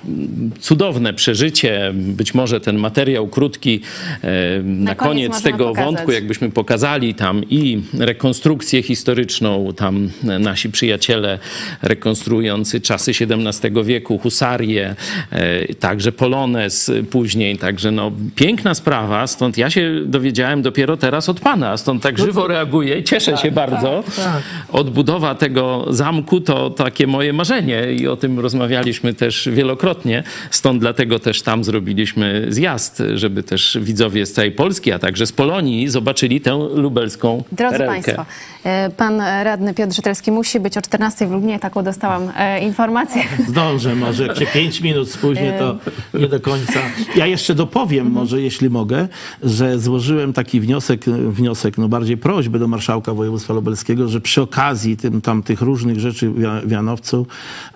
cudowne przeżycie. Być może ten materiał krótki e, na, koniec koniec tego pokazać. wątku, jakbyśmy pokazali tam i rekonstrukcję historyczną, tam nasi przyjaciele rekonstruujący czasy XVII wieku, husarię, e, także Polones później, także no piękna sprawa, stąd ja się dowiedziałem dopiero teraz od pana, stąd tak żywo reaguję. I cieszę się bardzo. Odbudowa tego zamku to takie moje marzenie i o tym rozmawialiśmy też wielokrotnie, stąd dlatego też tam zrobiliśmy zjazd, żeby też widzowie z całej Polski, a także z Polonii zobaczyli tę lubelską Drodzy. Państwo, e, pan radny Piotr Żytelski musi być o 14 w Lublinie, taką dostałam e, informację. Zdążę może, jak się pięć minut spóźnię, to nie do końca. Ja jeszcze dopowiem może, jeśli mogę, że złożyłem taki wniosek, wniosek, no bardziej prośbę do marszałka województwa lubelskiego, że przy okazji tym, tam, tych różnych rzeczy w Jan- w Janowcu,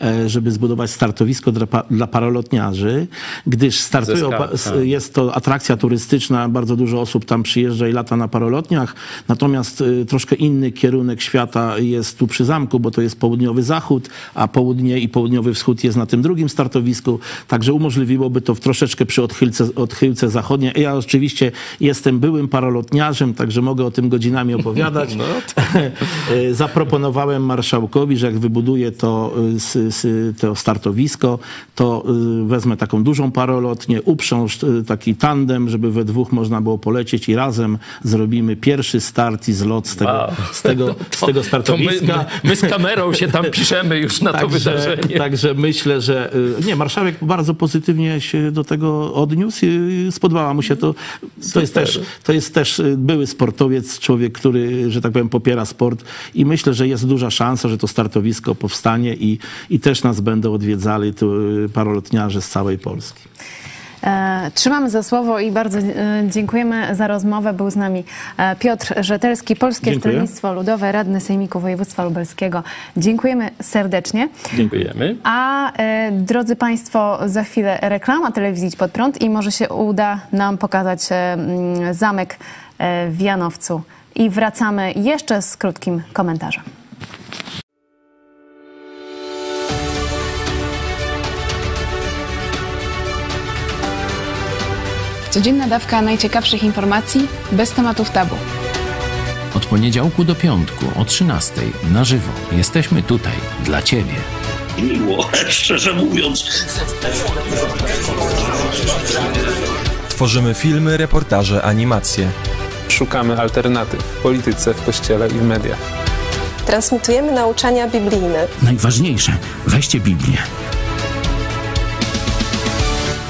e, żeby zbudować startowisko dla, dla paralotniarzy, gdyż startują, tak. jest to atrakcja turystyczna, bardzo dużo osób tam przyjeżdża i lata na paralotniach, natomiast y, troszkę inny kierunek świata jest tu przy zamku, bo to jest południowy zachód, a południe i południowy wschód jest na tym drugim startowisku, także umożliwiłoby to w troszeczkę przy odchylce, odchyłce zachodniej. Ja oczywiście jestem byłym paralotniarzem, także mogę o tym godzinami opowiadać. Y, Zaproponowałem marszałkowi, że jak wybuduje to, s- to startowisko, to y, wezmę taką dużą parolotnię, uprząż taki tandem, żeby we dwóch można było polecieć i razem zrobimy pierwszy start i zlot z tego, Wow. z tego, z tego To my, startowiska. my, my z kamerą się tam piszemy już na to Także, wydarzenie. także myślę, że y, nie, marszałek bardzo pozytywnie się do tego odniósł i spodobała mu się to. To jest, też, to jest też y, były sportowiec, człowiek, który, że tak powiem, popiera sport i myślę, że jest duża szansa, że to startowisko powstanie i, i też nas będą odwiedzali tu y, parolotniarze z całej Polski. E, Trzymamy za słowo i bardzo e, dziękujemy za rozmowę. Był z nami e, Piotr Rzetelski, Polskie Dziękuję. Stronnictwo Ludowe, radny Sejmiku Województwa Lubelskiego. Dziękujemy serdecznie. Dziękujemy. A drodzy Państwo, za chwilę reklama telewizji Pod Prąd i może się uda nam pokazać zamek w Janowcu. I wracamy jeszcze z krótkim komentarzem. Codzienna dawka najciekawszych informacji bez tematów tabu. Od poniedziałku do piątku o 13 na żywo jesteśmy tutaj dla Ciebie. Miło, szczerze mówiąc. Tworzymy filmy, reportaże, animacje. Szukamy alternatyw w polityce, w kościele i w mediach. Transmitujemy nauczania biblijne. Najważniejsze, weźcie Biblię.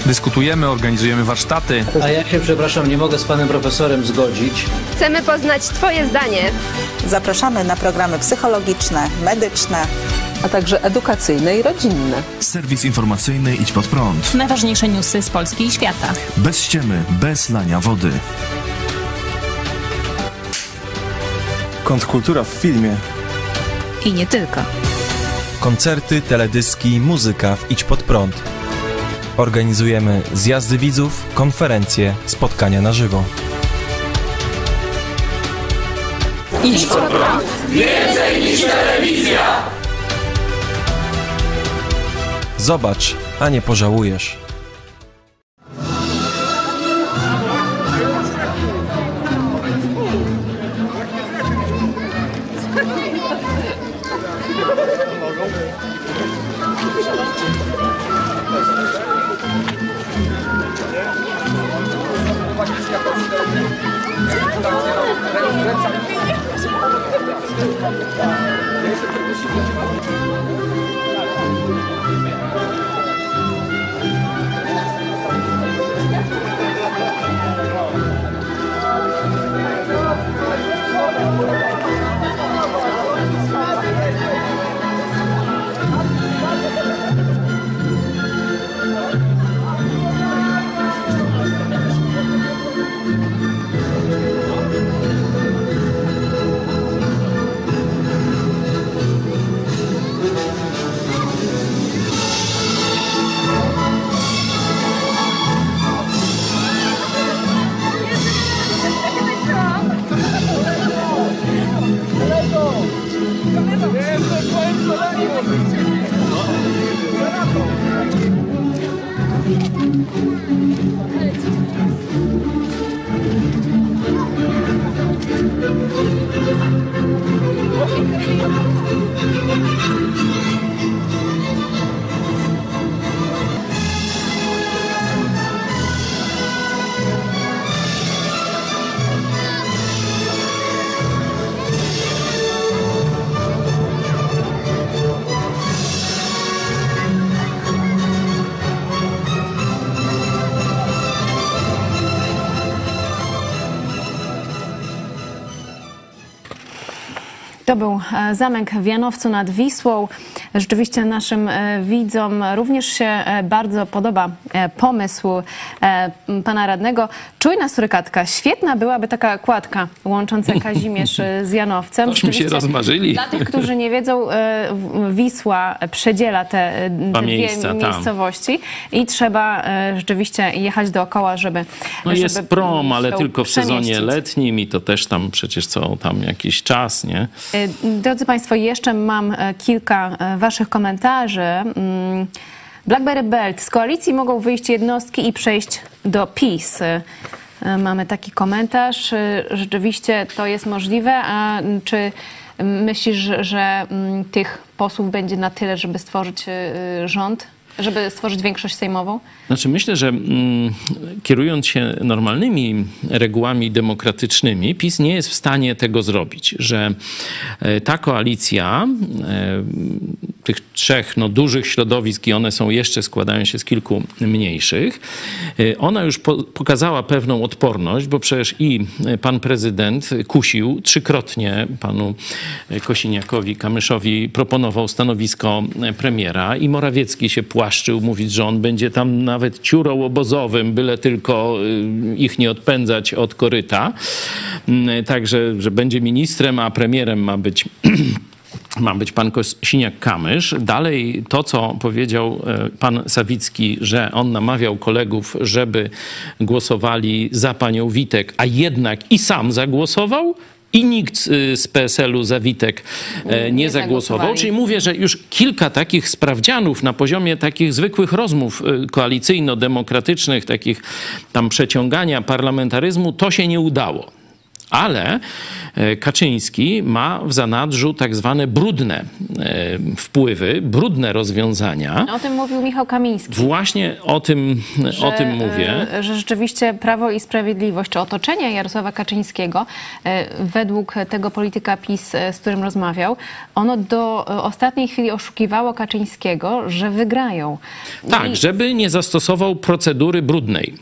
Dyskutujemy, organizujemy warsztaty. A ja się, przepraszam, nie mogę z panem profesorem zgodzić. Chcemy poznać Twoje zdanie. Zapraszamy na programy psychologiczne, medyczne, a także edukacyjne i rodzinne. Serwis informacyjny Idź Pod Prąd. Najważniejsze newsy z Polski i świata. Bez ściemy, bez lania wody. Kontrkultura w filmie. I nie tylko. Koncerty, teledyski, muzyka w Idź Pod Prąd. Organizujemy zjazdy widzów, konferencje, spotkania na żywo. Idź Pod Prąd. Więcej niż telewizja! Zobacz, a nie pożałujesz. Był e, zamek w Janowcu nad Wisłą. Rzeczywiście naszym e, widzom również się e, bardzo podoba pomysł pana radnego. Czujna surykatka. Świetna byłaby taka kładka łącząca Kazimierz z Janowcem. Tośmy się rozmarzyli. Dla tych, którzy nie wiedzą, Wisła przedziela te, dwie miejsca, miejscowości i trzeba rzeczywiście jechać dookoła, żeby No żeby jest prom, ale tylko w sezonie letnim i to też tam przecież co tam jakiś czas, nie? Drodzy Państwo, jeszcze mam e, kilka e, Waszych komentarzy. Blackberry Belt. Z koalicji mogą wyjść jednostki i przejść do PiS. E, Mamy taki komentarz. E, Rzeczywiście to jest możliwe. A czy myślisz, że, mm, tych posłów będzie na tyle, żeby stworzyć e, rząd? Żeby stworzyć większość sejmową? Znaczy myślę, że mm, kierując się normalnymi regułami demokratycznymi, PiS nie jest w stanie tego zrobić, że ta koalicja tych trzech no, dużych środowisk i one są jeszcze, składają się z kilku mniejszych, e, ona już po, pokazała pewną odporność, bo przecież i pan prezydent kusił trzykrotnie panu Kosiniakowi, Kamyszowi proponował stanowisko premiera i Morawiecki się płaszczył, mówiąc, że on będzie tam nawet ciurą obozowym, byle tylko ich nie odpędzać od koryta. Mm, Także, że będzie ministrem, a premierem ma być ma być pan Kosiniak-Kamysz. Dalej to, co powiedział e, pan Sawicki, że on namawiał kolegów, żeby głosowali za panią Witek, a jednak i sam zagłosował, i nikt y, z PSL-u za Witek e, nie, Nie zagłosował. Czyli mówię, że już kilka takich sprawdzianów na poziomie takich zwykłych rozmów koalicyjno-demokratycznych, takich tam przeciągania parlamentaryzmu, to się nie udało. Ale e, Kaczyński ma w zanadrzu tak zwane brudne e, wpływy, brudne rozwiązania. O tym mówił Michał Kamiński. Właśnie o tym, o tym mówię. e, Że rzeczywiście Prawo i Sprawiedliwość, czy otoczenie Jarosława Kaczyńskiego, według tego polityka PiS, z którym rozmawiał, ono do ostatniej chwili oszukiwało Kaczyńskiego, że wygrają. Tak, I- żeby nie zastosował procedury brudnej.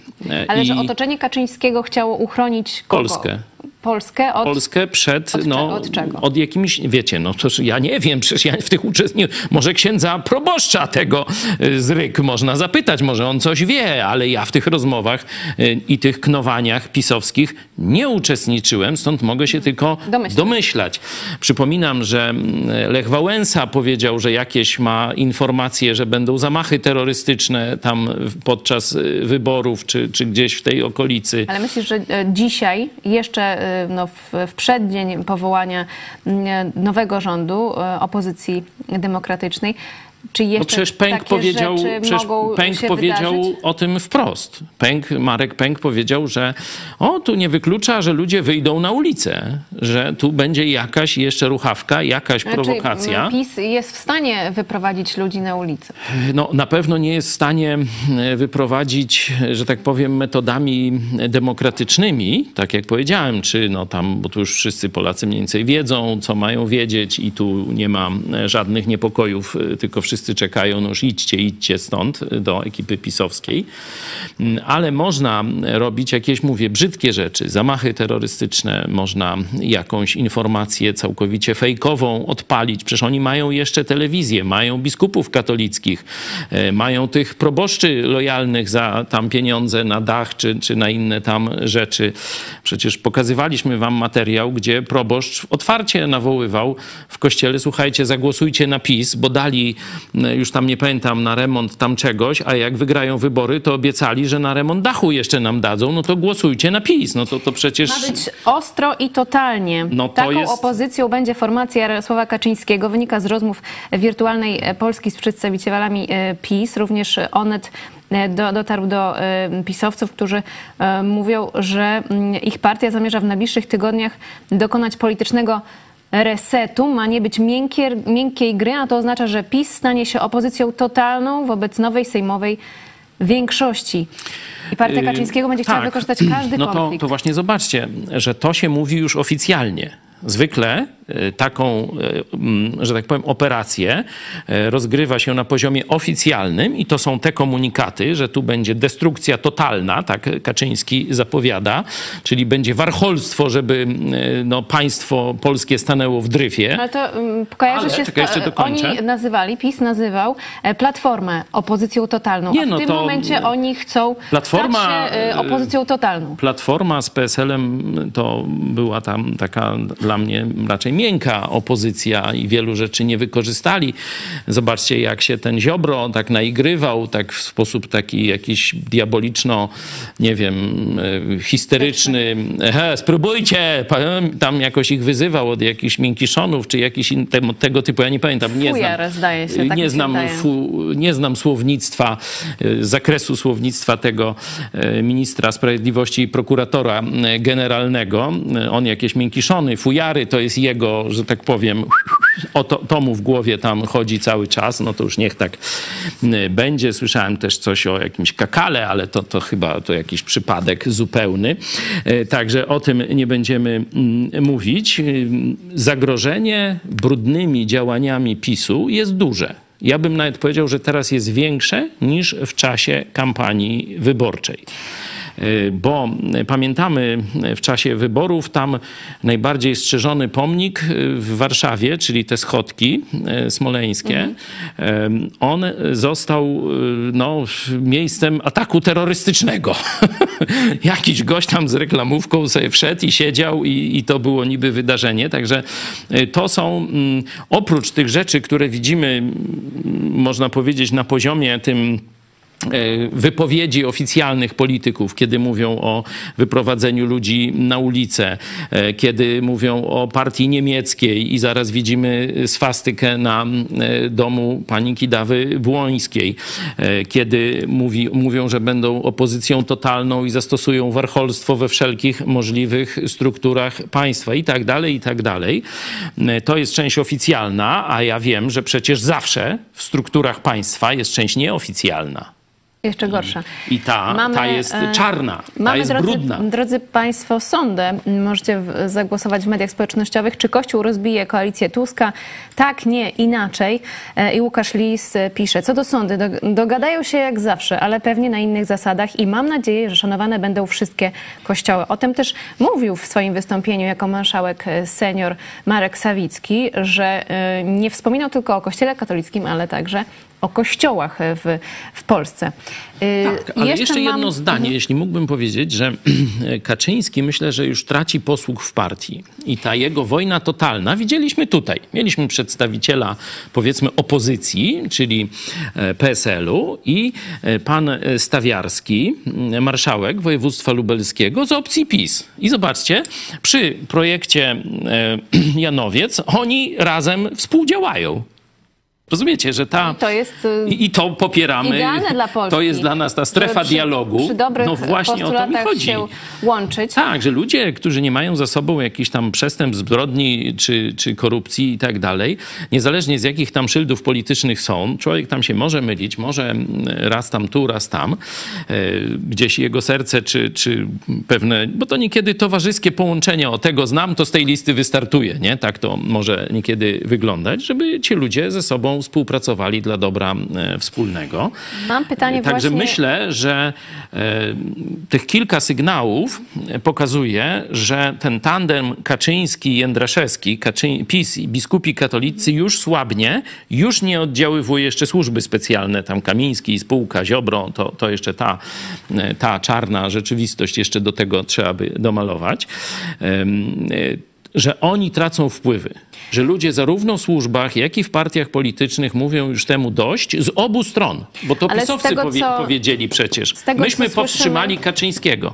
Ale I że otoczenie Kaczyńskiego chciało uchronić kogo? Polskę. Polskę od... Polskę przed, od no, od czego? od jakimiś, wiecie, no to ja nie wiem, przecież ja w tych uczestniczę, może księdza proboszcza tego y, z Ryk można zapytać, może on coś wie, ale ja w tych rozmowach y, i tych knowaniach pisowskich nie uczestniczyłem, stąd mogę się tylko Domyślać. domyślać. Przypominam, że mm, Lech Wałęsa powiedział, że jakieś ma informacje, że będą zamachy terrorystyczne tam podczas y, wyborów, czy, czy gdzieś w tej okolicy. Ale myślisz, że e, dzisiaj, jeszcze e, no, w, w przeddzień powołania mm, nowego rządu e, opozycji demokratycznej, czy jeszcze No przecież Pęk powiedział, przecież Pęk powiedział wydarzyć? o tym wprost. Pęk, Marek Pęk powiedział, że o, tu nie wyklucza, że ludzie wyjdą na ulicę, że tu będzie jakaś jeszcze ruchawka, jakaś Znaczy, prowokacja. m, PiS jest w stanie wyprowadzić ludzi na ulicę. no, na pewno nie jest w stanie e, wyprowadzić, że tak powiem, metodami demokratycznymi, tak jak powiedziałem, czy no tam, bo tu już wszyscy Polacy mniej więcej wiedzą, co mają wiedzieć i tu nie ma e, żadnych niepokojów, e, tylko wszyscy czekają, no już idźcie, idźcie stąd do ekipy pisowskiej. Mm, Ale można robić jakieś, mówię, brzydkie rzeczy, zamachy terrorystyczne, można jakąś informację całkowicie fejkową odpalić. Przecież oni mają jeszcze telewizję, mają biskupów katolickich, e, mają tych proboszczy lojalnych za tam pieniądze na dach czy, czy na inne tam rzeczy. Przecież pokazywaliśmy wam materiał, gdzie proboszcz otwarcie nawoływał w kościele, słuchajcie, zagłosujcie na PiS, bo dali, już tam nie pamiętam, na remont tam czegoś, a jak wygrają wybory, to obiecali, że na remont dachu jeszcze nam dadzą, no to głosujcie na PiS. No to, to przecież... Ma być ostro i totalnie. No to Taką jest- opozycją będzie formacja Jarosława Kaczyńskiego. Wynika z rozmów wirtualnej e, Polski z przedstawicielami e, PiS. Również Onet e, do, dotarł do e, pisowców, którzy e, mówią, że mm, ich partia zamierza w najbliższych tygodniach dokonać politycznego resetu. Ma nie być miękkie, miękkiej gry, a to oznacza, że PiS stanie się opozycją totalną wobec nowej sejmowej większości. I partia Kaczyńskiego będzie chciała tak. wykorzystać każdy no to, konflikt. to właśnie zobaczcie, że to się mówi już oficjalnie. Zwykle taką, e, mm, że tak powiem, operację e, rozgrywa się na poziomie oficjalnym i to są te komunikaty, że tu będzie destrukcja totalna, tak Kaczyński zapowiada, czyli będzie warcholstwo, żeby no, państwo polskie stanęło w dryfie. Ale to um, kojarzy Ale, się czekaj, z, jeszcze dokończę. Oni nazywali, PiS nazywał e, Platformę opozycją totalną, Nie, a w no tym to- momencie oni chcą Platforma, stać się e, opozycją totalną. Platforma z PSL-em to była tam taka dla mnie raczej miękka opozycja i wielu rzeczy nie wykorzystali. Zobaczcie, jak się ten Ziobro tak naigrywał, tak w sposób taki jakiś diaboliczno, nie wiem, e, histeryczny. He, spróbujcie! Tam jakoś ich wyzywał od jakichś miękiszonów, czy jakiś in- te- tego typu, ja nie pamiętam. Nie znam, Fujar, zdaje się, tak nie znam, fu, nie znam słownictwa, e, zakresu słownictwa tego e, ministra sprawiedliwości i prokuratora generalnego. On jakieś miękiszony, fujary, to jest jego, że tak powiem, o to, to mu w głowie tam chodzi cały czas, no to już niech tak e, będzie. Słyszałem też coś o jakimś kakale, ale to, to chyba to jakiś przypadek zupełny. E, Także o tym nie będziemy mm, mówić. Ym, Zagrożenie brudnymi działaniami PiSu jest duże. Ja bym nawet powiedział, że teraz jest większe niż w czasie kampanii wyborczej. Y, Bo pamiętamy y, w czasie wyborów tam najbardziej strzeżony pomnik y, w Warszawie, czyli te schodki smoleńskie, y, on został no, miejscem ataku terrorystycznego. Jakiś gość tam z reklamówką sobie wszedł i siedział i, i to było niby wydarzenie. Także to są mm, oprócz tych rzeczy, które widzimy, mm, można powiedzieć, na poziomie tym wypowiedzi oficjalnych polityków, kiedy mówią o wyprowadzeniu ludzi na ulicę, e, kiedy mówią o partii niemieckiej i zaraz widzimy swastykę na e, domu pani Kidawy Błońskiej, e, kiedy mówi, mówią, że będą opozycją totalną i zastosują warcholstwo we wszelkich możliwych strukturach państwa i tak dalej, i tak dalej. E, To jest część oficjalna, a ja wiem, że przecież zawsze w strukturach państwa jest część nieoficjalna. Jeszcze gorsza. I ta, ta jest e, czarna, ta Mamy, jest drodzy, brudna. drodzy Państwo, sądę. Możecie zagłosować w mediach społecznościowych. Czy Kościół rozbije koalicję Tuska? Tak, nie, inaczej. E, I Łukasz Lis e, pisze, co do sądy, do- dogadają się jak zawsze, ale pewnie na innych zasadach i mam nadzieję, że szanowane będą wszystkie kościoły. O tym też mówił w swoim wystąpieniu jako marszałek e, senior Marek Sawicki, że e, nie wspominał tylko o kościele katolickim, ale także o kościołach e, w, w Polsce. E, Tak, ale jeszcze, mam- jedno zdanie, jeśli mógłbym powiedzieć, że Kaczyński myślę, że już traci posług w partii. I ta jego wojna totalna widzieliśmy tutaj. Mieliśmy przedstawiciela, powiedzmy, opozycji, czyli e, PSL-u i pan Stawiarski, marszałek województwa lubelskiego z opcji PiS. I zobaczcie, przy projekcie Janowiec oni razem współdziałają. Rozumiecie, że ta... To jest y, I, to popieramy. idealne dla Polski. To jest dla nas ta strefa przy- dialogu. Przy dobrych no właśnie o to mi chodzi. się łączyć. Tak, że ludzie, którzy nie mają za sobą jakichś tam przestępstw, zbrodni czy, czy korupcji i tak dalej, niezależnie z jakich tam szyldów politycznych są, człowiek tam się może mylić, może mm, raz tam tu, raz tam, e, gdzieś jego serce czy, czy pewne, bo to niekiedy towarzyskie połączenia, o tego znam, to z tej listy wystartuje, nie? Tak to może niekiedy wyglądać, żeby ci ludzie ze sobą współpracowali dla dobra e, wspólnego. Mam pytanie Także właśnie... myślę, że e, tych kilka sygnałów e, pokazuje, że ten tandem Kaczyński-Jędraszewski, Kaczy... PiS i biskupi katolicy już słabnie, już nie oddziaływuje jeszcze służby specjalne, tam Kamiński, spółka, Ziobro, to, to jeszcze ta, ta czarna rzeczywistość jeszcze do tego trzeba by domalować. Że oni tracą wpływy. Że ludzie zarówno w służbach, jak i w partiach politycznych mówią już temu dość z obu stron. Bo to Ale pisowcy tego, powie- co- powiedzieli przecież. tego, Myśmy co słyszymy- powstrzymali Kaczyńskiego.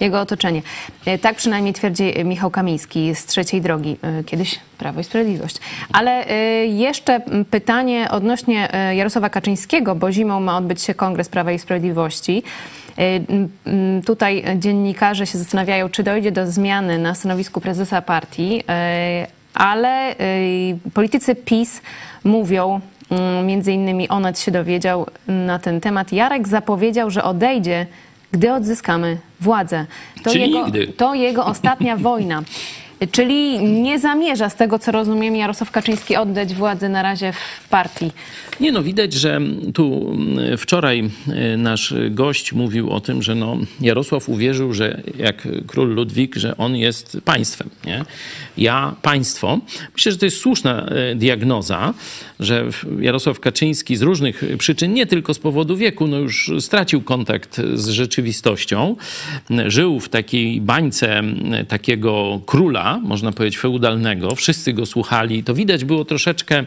Jego otoczenie. E, Tak przynajmniej twierdzi Michał Kamiński z Trzeciej Drogi, e, kiedyś Prawo i Sprawiedliwość. Ale e, jeszcze pytanie odnośnie e, Jarosława Kaczyńskiego, bo zimą ma odbyć się Kongres Prawa i Sprawiedliwości. E, Tutaj dziennikarze się zastanawiają, czy dojdzie do zmiany na stanowisku prezesa partii, e, ale politycy PiS mówią, między innymi Onet się dowiedział na ten temat, Jarek zapowiedział, że odejdzie, gdy odzyskamy władzę. To, Czyli jego, nigdy. to jego ostatnia wojna. Czyli nie zamierza, z tego co rozumiem, Jarosław Kaczyński oddać władzę na razie w partii. Nie no, widać, że tu mm, wczoraj y, nasz gość mówił o tym, że no Jarosław uwierzył, że jak król Ludwik, że on jest państwem, nie? Ja państwo. Myślę, że to jest słuszna y, diagnoza, że Jarosław Kaczyński z różnych przyczyn, nie tylko z powodu wieku, no już stracił kontakt z rzeczywistością. Żył w takiej bańce takiego króla, można powiedzieć feudalnego. Wszyscy go słuchali. To widać było troszeczkę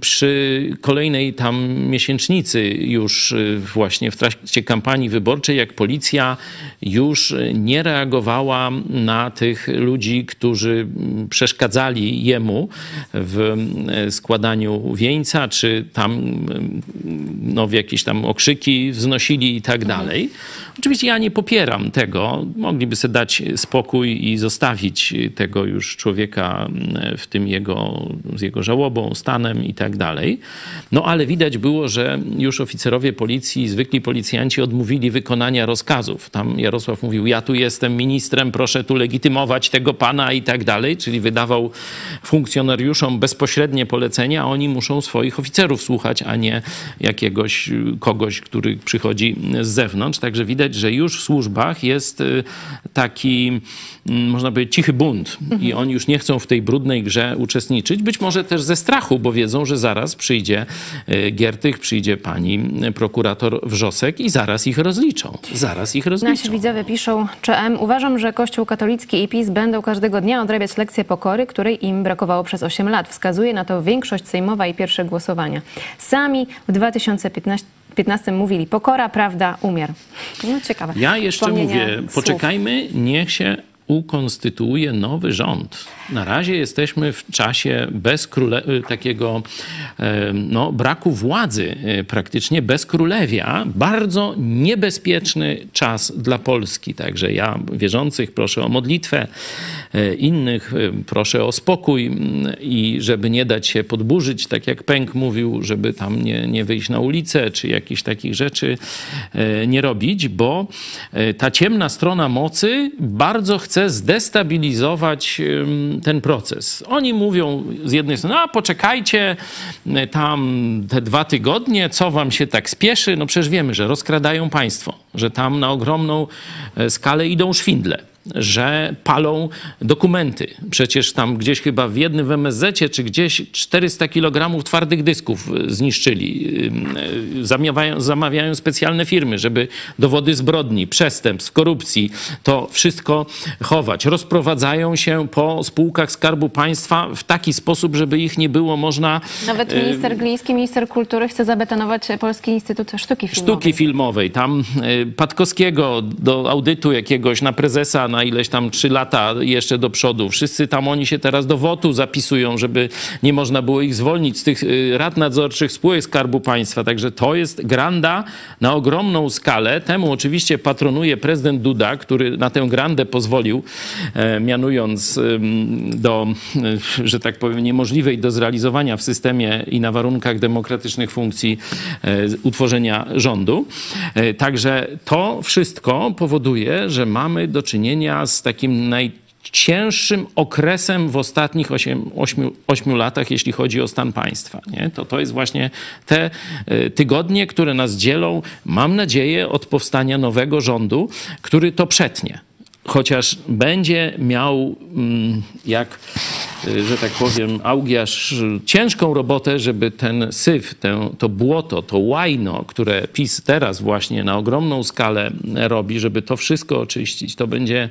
przy kolejnej tam miesięcznicy już y, właśnie w trakcie kampanii wyborczej, jak policja już nie reagowała na tych ludzi, którzy mm, przeszkadzali jemu w mm, składaniu wieńca, czy tam mm, no, w jakieś tam okrzyki wznosili i tak dalej. Oczywiście ja nie popieram tego. Mogliby sobie dać spokój i zostawić tego już człowieka mm, w tym jego, z jego żałobą, stanem i tak dalej. No ale widać było, że już oficerowie policji, zwykli policjanci odmówili wykonania rozkazów. Tam Jarosław mówił, ja tu jestem ministrem, proszę tu legitymować tego pana i tak dalej, czyli wydawał funkcjonariuszom bezpośrednie polecenia, a oni muszą swoich oficerów słuchać, a nie jakiegoś kogoś, który przychodzi z zewnątrz. Także widać, że już w służbach jest y, taki, można powiedzieć, cichy bunt i oni już nie chcą w tej brudnej grze uczestniczyć. Być może też ze strachu, bo wiedzą, że zaraz przyjdzie y, Giertych, przyjdzie pani prokurator Wrzosek i zaraz ich rozliczą. Zaraz ich rozliczą. Nasi widzowie piszą, CM, uważam, że Kościół katolicki i PiS będą każdego dnia odrabiać lekcję pokory, której im brakowało przez 8 lat. Wskazuje na to większość sejmowa i pierwsze głosowania. Sami w 2015 15 mówili pokora, prawda, umiar. No ciekawe. Ja jeszcze mówię, słów. poczekajmy, niech się ukonstytuuje nowy rząd. Na razie jesteśmy w czasie bez króle, y, takiego e, no, braku władzy, y, praktycznie bez królewia. Bardzo niebezpieczny czas dla Polski. Także ja wierzących proszę o modlitwę, innych y, proszę o spokój mm, i żeby nie dać się podburzyć, tak jak Pęk mówił, żeby tam nie, nie wyjść na ulicę, czy jakichś takich rzeczy nie robić, bo ta ciemna strona mocy bardzo chce zdestabilizować ym, ten proces. Oni mówią z jednej strony, a poczekajcie y, tam te dwa tygodnie, co wam się tak spieszy? No przecież wiemy, że rozkradają państwo, że tam na ogromną e, skalę idą szwindle że palą dokumenty. Przecież tam gdzieś chyba w jednym w MSZ czy gdzieś 400 kg twardych dysków y, zniszczyli. Ym, y, Zamawiają, zamawiają specjalne firmy, żeby dowody zbrodni, przestępstw, korupcji, to wszystko chować. Rozprowadzają się po spółkach Skarbu Państwa w taki sposób, żeby ich nie było można... Nawet y, minister Gliński, minister kultury chce zabetonować Polski Instytut Sztuki Filmowej. sztuki filmowej. Tam y, Patkowskiego do audytu jakiegoś na prezesa na ileś tam trzy lata jeszcze do przodu. Wszyscy tam oni się teraz do wotu zapisują, żeby nie można było ich zwolnić z tych y, rad nadzorczych spółek Skarbu Państwa. Także to jest granda na ogromną skalę. Temu oczywiście patronuje prezydent Duda, który na tę grandę pozwolił, e, mianując do, y, że tak powiem, niemożliwej do zrealizowania w systemie i na warunkach demokratycznych funkcji e, utworzenia rządu. E, Także to wszystko powoduje, że mamy do czynienia z takim najcięższym okresem w ostatnich 8, 8, 8 latach, jeśli chodzi o stan państwa. Nie? To, to jest właśnie te e, tygodnie, które nas dzielą, mam nadzieję, od powstania nowego rządu, który to przetnie. Chociaż będzie miał, mm, jak, y, że tak powiem, Augiasz, ciężką robotę, żeby ten syf, ten, to błoto, to łajno, które PiS teraz właśnie na ogromną skalę robi, żeby to wszystko oczyścić. To będzie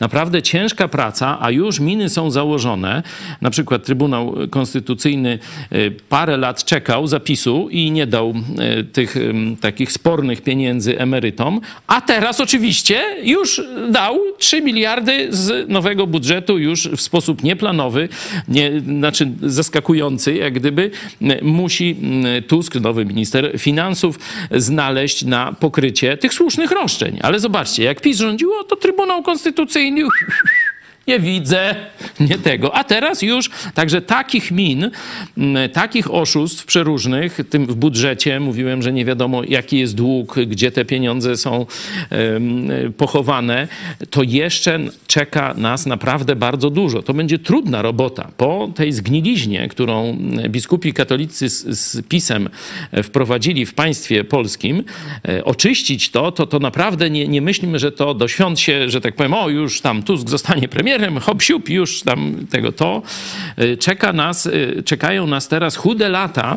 naprawdę ciężka praca, a już miny są założone. Na przykład Trybunał Konstytucyjny y, parę lat czekał zapisu i nie dał y, tych takich spornych pieniędzy emerytom, a teraz oczywiście już dał 3 miliardy z nowego budżetu już w sposób nieplanowy, nie, znaczy zaskakujący, jak gdyby musi Tusk, nowy minister finansów, znaleźć na pokrycie tych słusznych roszczeń. Ale zobaczcie, jak PiS rządziło, to Trybunał Konstytucyjny nie widzę, nie tego. A teraz już, także takich min, takich oszustw przeróżnych, tym w budżecie, mówiłem, że nie wiadomo jaki jest dług, gdzie te pieniądze są pochowane, to jeszcze czeka nas naprawdę bardzo dużo. To będzie trudna robota. Po tej zgniliźnie, którą biskupi katolicy z, z PiSem wprowadzili w państwie polskim, e, oczyścić to, to, to naprawdę nie, nie myślimy, że to do świąt się, że tak powiem, o już tam Tusk zostanie premierem, premierem, hop siup, już tam tego to. Y, czeka nas, y, czekają nas teraz chude lata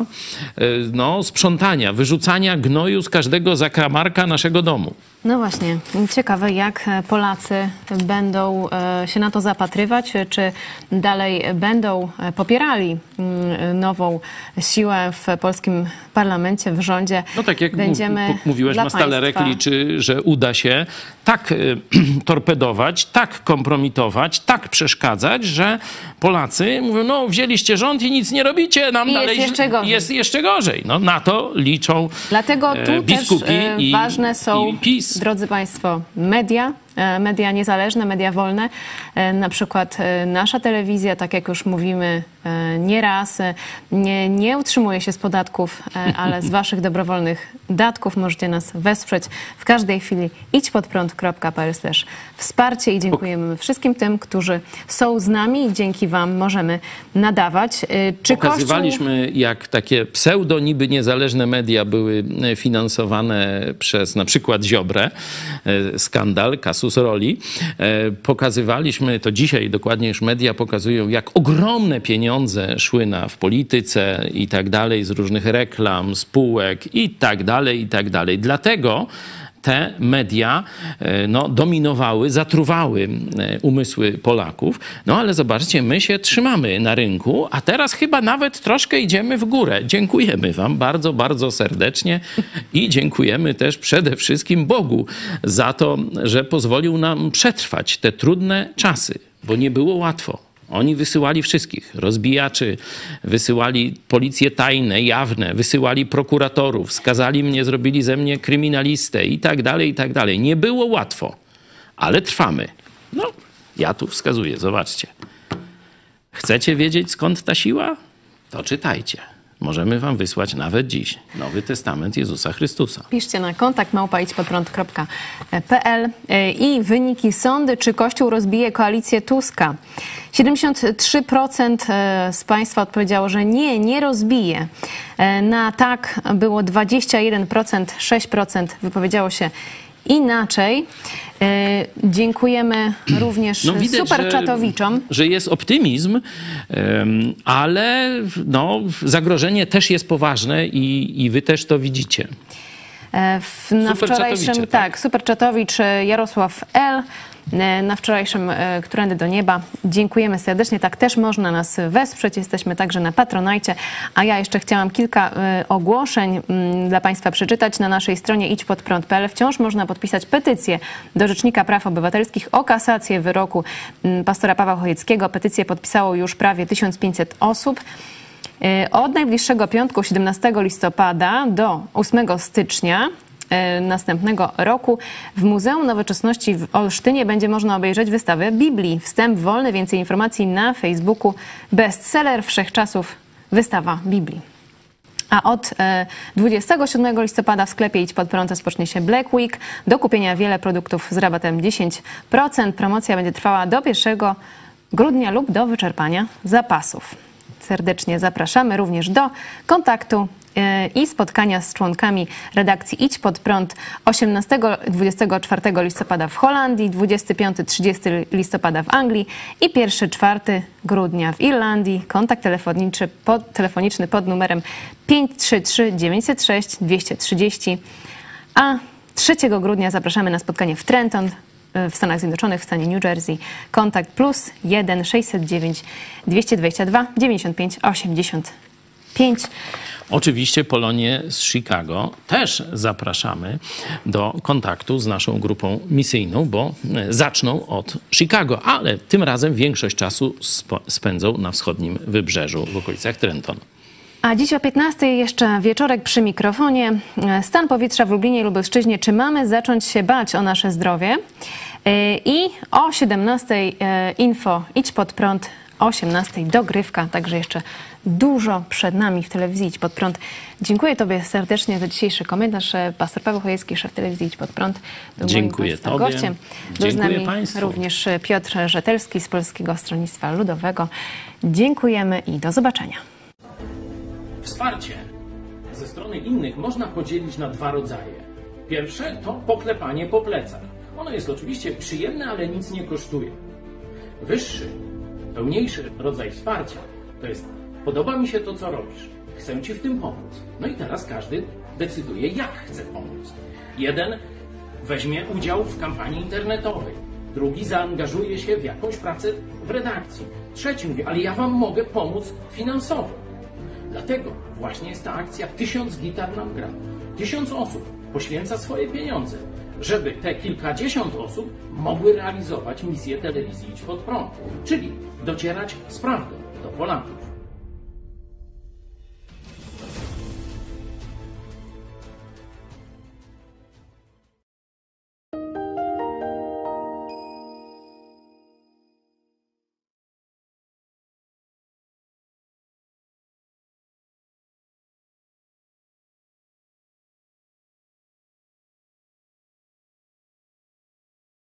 y, no, sprzątania, wyrzucania gnoju z każdego zakamarka naszego domu. No właśnie, ciekawe jak Polacy będą się na to zapatrywać, czy dalej będą popierali mm, nową siłę w polskim parlamencie, w rządzie. No tak jak Będziemy mówiłeś, Mastalerek liczy, że uda się tak torpedować, tak kompromitować, tak przeszkadzać, że Polacy mówią, no wzięliście rząd i nic nie robicie, nam I dalej jest jeszcze gorzej. Jest jeszcze gorzej. No, na to liczą Dlatego tu biskupi też i, ważne są PiS. Drodzy Państwo, media, E, media niezależne, media wolne. E, na przykład e, nasza telewizja, tak jak już mówimy nieraz, nie, nie utrzymuje się z podatków, ale z Waszych dobrowolnych datków możecie nas wesprzeć w każdej chwili. idźpodprąd.pl wsparcie i dziękujemy wszystkim tym, którzy są z nami i dzięki Wam możemy nadawać. Czy Pokazywaliśmy, Kościół... jak takie pseudo niby niezależne media były finansowane przez na przykład Ziobrę, skandal, kasu kasus roli. E, pokazywaliśmy, to dzisiaj dokładnie już media pokazują, jak ogromne pieniądze szły na w polityce i tak dalej, z różnych reklam, spółek i tak dalej, i tak dalej. Dlatego te media e, no, dominowały, zatruwały e, umysły Polaków. No ale zobaczcie, my się trzymamy na rynku, a teraz chyba nawet troszkę idziemy w górę. Dziękujemy Wam bardzo, bardzo serdecznie i dziękujemy też przede wszystkim Bogu za to, że pozwolił nam przetrwać te trudne czasy, bo nie było łatwo. Oni wysyłali wszystkich, rozbijaczy, wysyłali policje tajne, jawne, wysyłali prokuratorów, skazali mnie, zrobili ze mnie kryminalistę i tak dalej, i tak dalej. Nie było łatwo, ale trwamy. No, ja tu wskazuję, zobaczcie. Chcecie wiedzieć skąd ta siła? To czytajcie. Możemy wam wysłać nawet dziś Nowy Testament Jezusa Chrystusa. Piszcie na kontakt małpaidźpodprąd.pl e, i wyniki sądy, czy Kościół rozbije koalicję Tuska. 73% e, z Państwa odpowiedziało, że nie, nie rozbije. E, na tak było 21%, 6% wypowiedziało się inaczej. E, dziękujemy również no, widać, superczatowiczom. Że, że jest optymizm, ale no, zagrożenie też jest poważne i, i wy też to widzicie. W, na wczorajszym, tak, tak Superczatowicz Jarosław L E, na wczorajszym e, Którędy do Nieba. Dziękujemy serdecznie. Tak też można nas wesprzeć. Jesteśmy także na Patronajcie. A ja jeszcze chciałam kilka e, ogłoszeń mm, dla Państwa przeczytać. Na naszej stronie idźpodprąd.pl wciąż można podpisać petycję do Rzecznika Praw Obywatelskich o kasację wyroku mm, pastora Pawła Chojeckiego. Petycję podpisało już prawie 1500 osób. Od najbliższego piątku 17 listopada do 8 stycznia E, następnego roku. W Muzeum Nowoczesności w Olsztynie będzie można obejrzeć wystawę Biblii. Wstęp wolny, więcej informacji na Facebooku. Bestseller wszechczasów wystawa Biblii. A od 27 e, listopada w sklepie Idź Pod Prąd rozpocznie się Black Week. Do kupienia wiele produktów z rabatem 10%. Promocja będzie trwała do 1 grudnia lub do wyczerpania zapasów. Serdecznie zapraszamy również do kontaktu e, i spotkania z członkami redakcji Idź Pod Prąd 18-24 listopada w Holandii, 25-30 listopada w Anglii i 1-4 grudnia w Irlandii. Kontakt telefoniczny pod, telefoniczny pod numerem 533 906 230. A 3 grudnia zapraszamy na spotkanie w Trenton e, w Stanach Zjednoczonych, w stanie New Jersey. Kontakt plus 1 609 222 95 85. Oczywiście Polonię z Chicago też zapraszamy do kontaktu z naszą grupą misyjną, bo e, zaczną od Chicago, ale tym razem większość czasu spędzą na wschodnim wybrzeżu w okolicach Trenton. A dziś o 15 jeszcze wieczorek przy mikrofonie. E, stan powietrza w Lublinie i Lubelszczyźnie. Czy mamy zacząć się bać o nasze zdrowie? E, I o 17 info Idź pod prąd 18 dogrywka, także jeszcze dużo przed nami w telewizji Idź Pod Prąd. Dziękuję Tobie serdecznie za dzisiejszy komentarz. Pastor Paweł Chojecki, szef telewizji Idź Pod Prąd, był Dziękuję moim Tobie. gościem. Był Dziękuję z nami Państwu. również Piotr Rzetelski z Polskiego Stronnictwa Ludowego. Dziękujemy i do zobaczenia. Wsparcie ze strony innych można podzielić na dwa rodzaje. Pierwsze to poklepanie po plecach. Ono jest oczywiście przyjemne, ale nic nie kosztuje. Wyższy pełniejszy rodzaj wsparcia to jest podoba mi się to, co robisz, chcę Ci w tym pomóc. No i teraz każdy decyduje, jak chce pomóc. Jeden weźmie udział w kampanii internetowej, drugi zaangażuje się w jakąś pracę w redakcji, trzeci mówi, ale ja Wam mogę pomóc finansowo. Dlatego właśnie jest ta akcja Tysiąc gitar nam gra. Tysiąc osób poświęca swoje pieniądze, żeby te kilkadziesiąt osób mogły realizować misję telewizji Idź Pod Prąd, czyli docierać z prawdą do Polaków.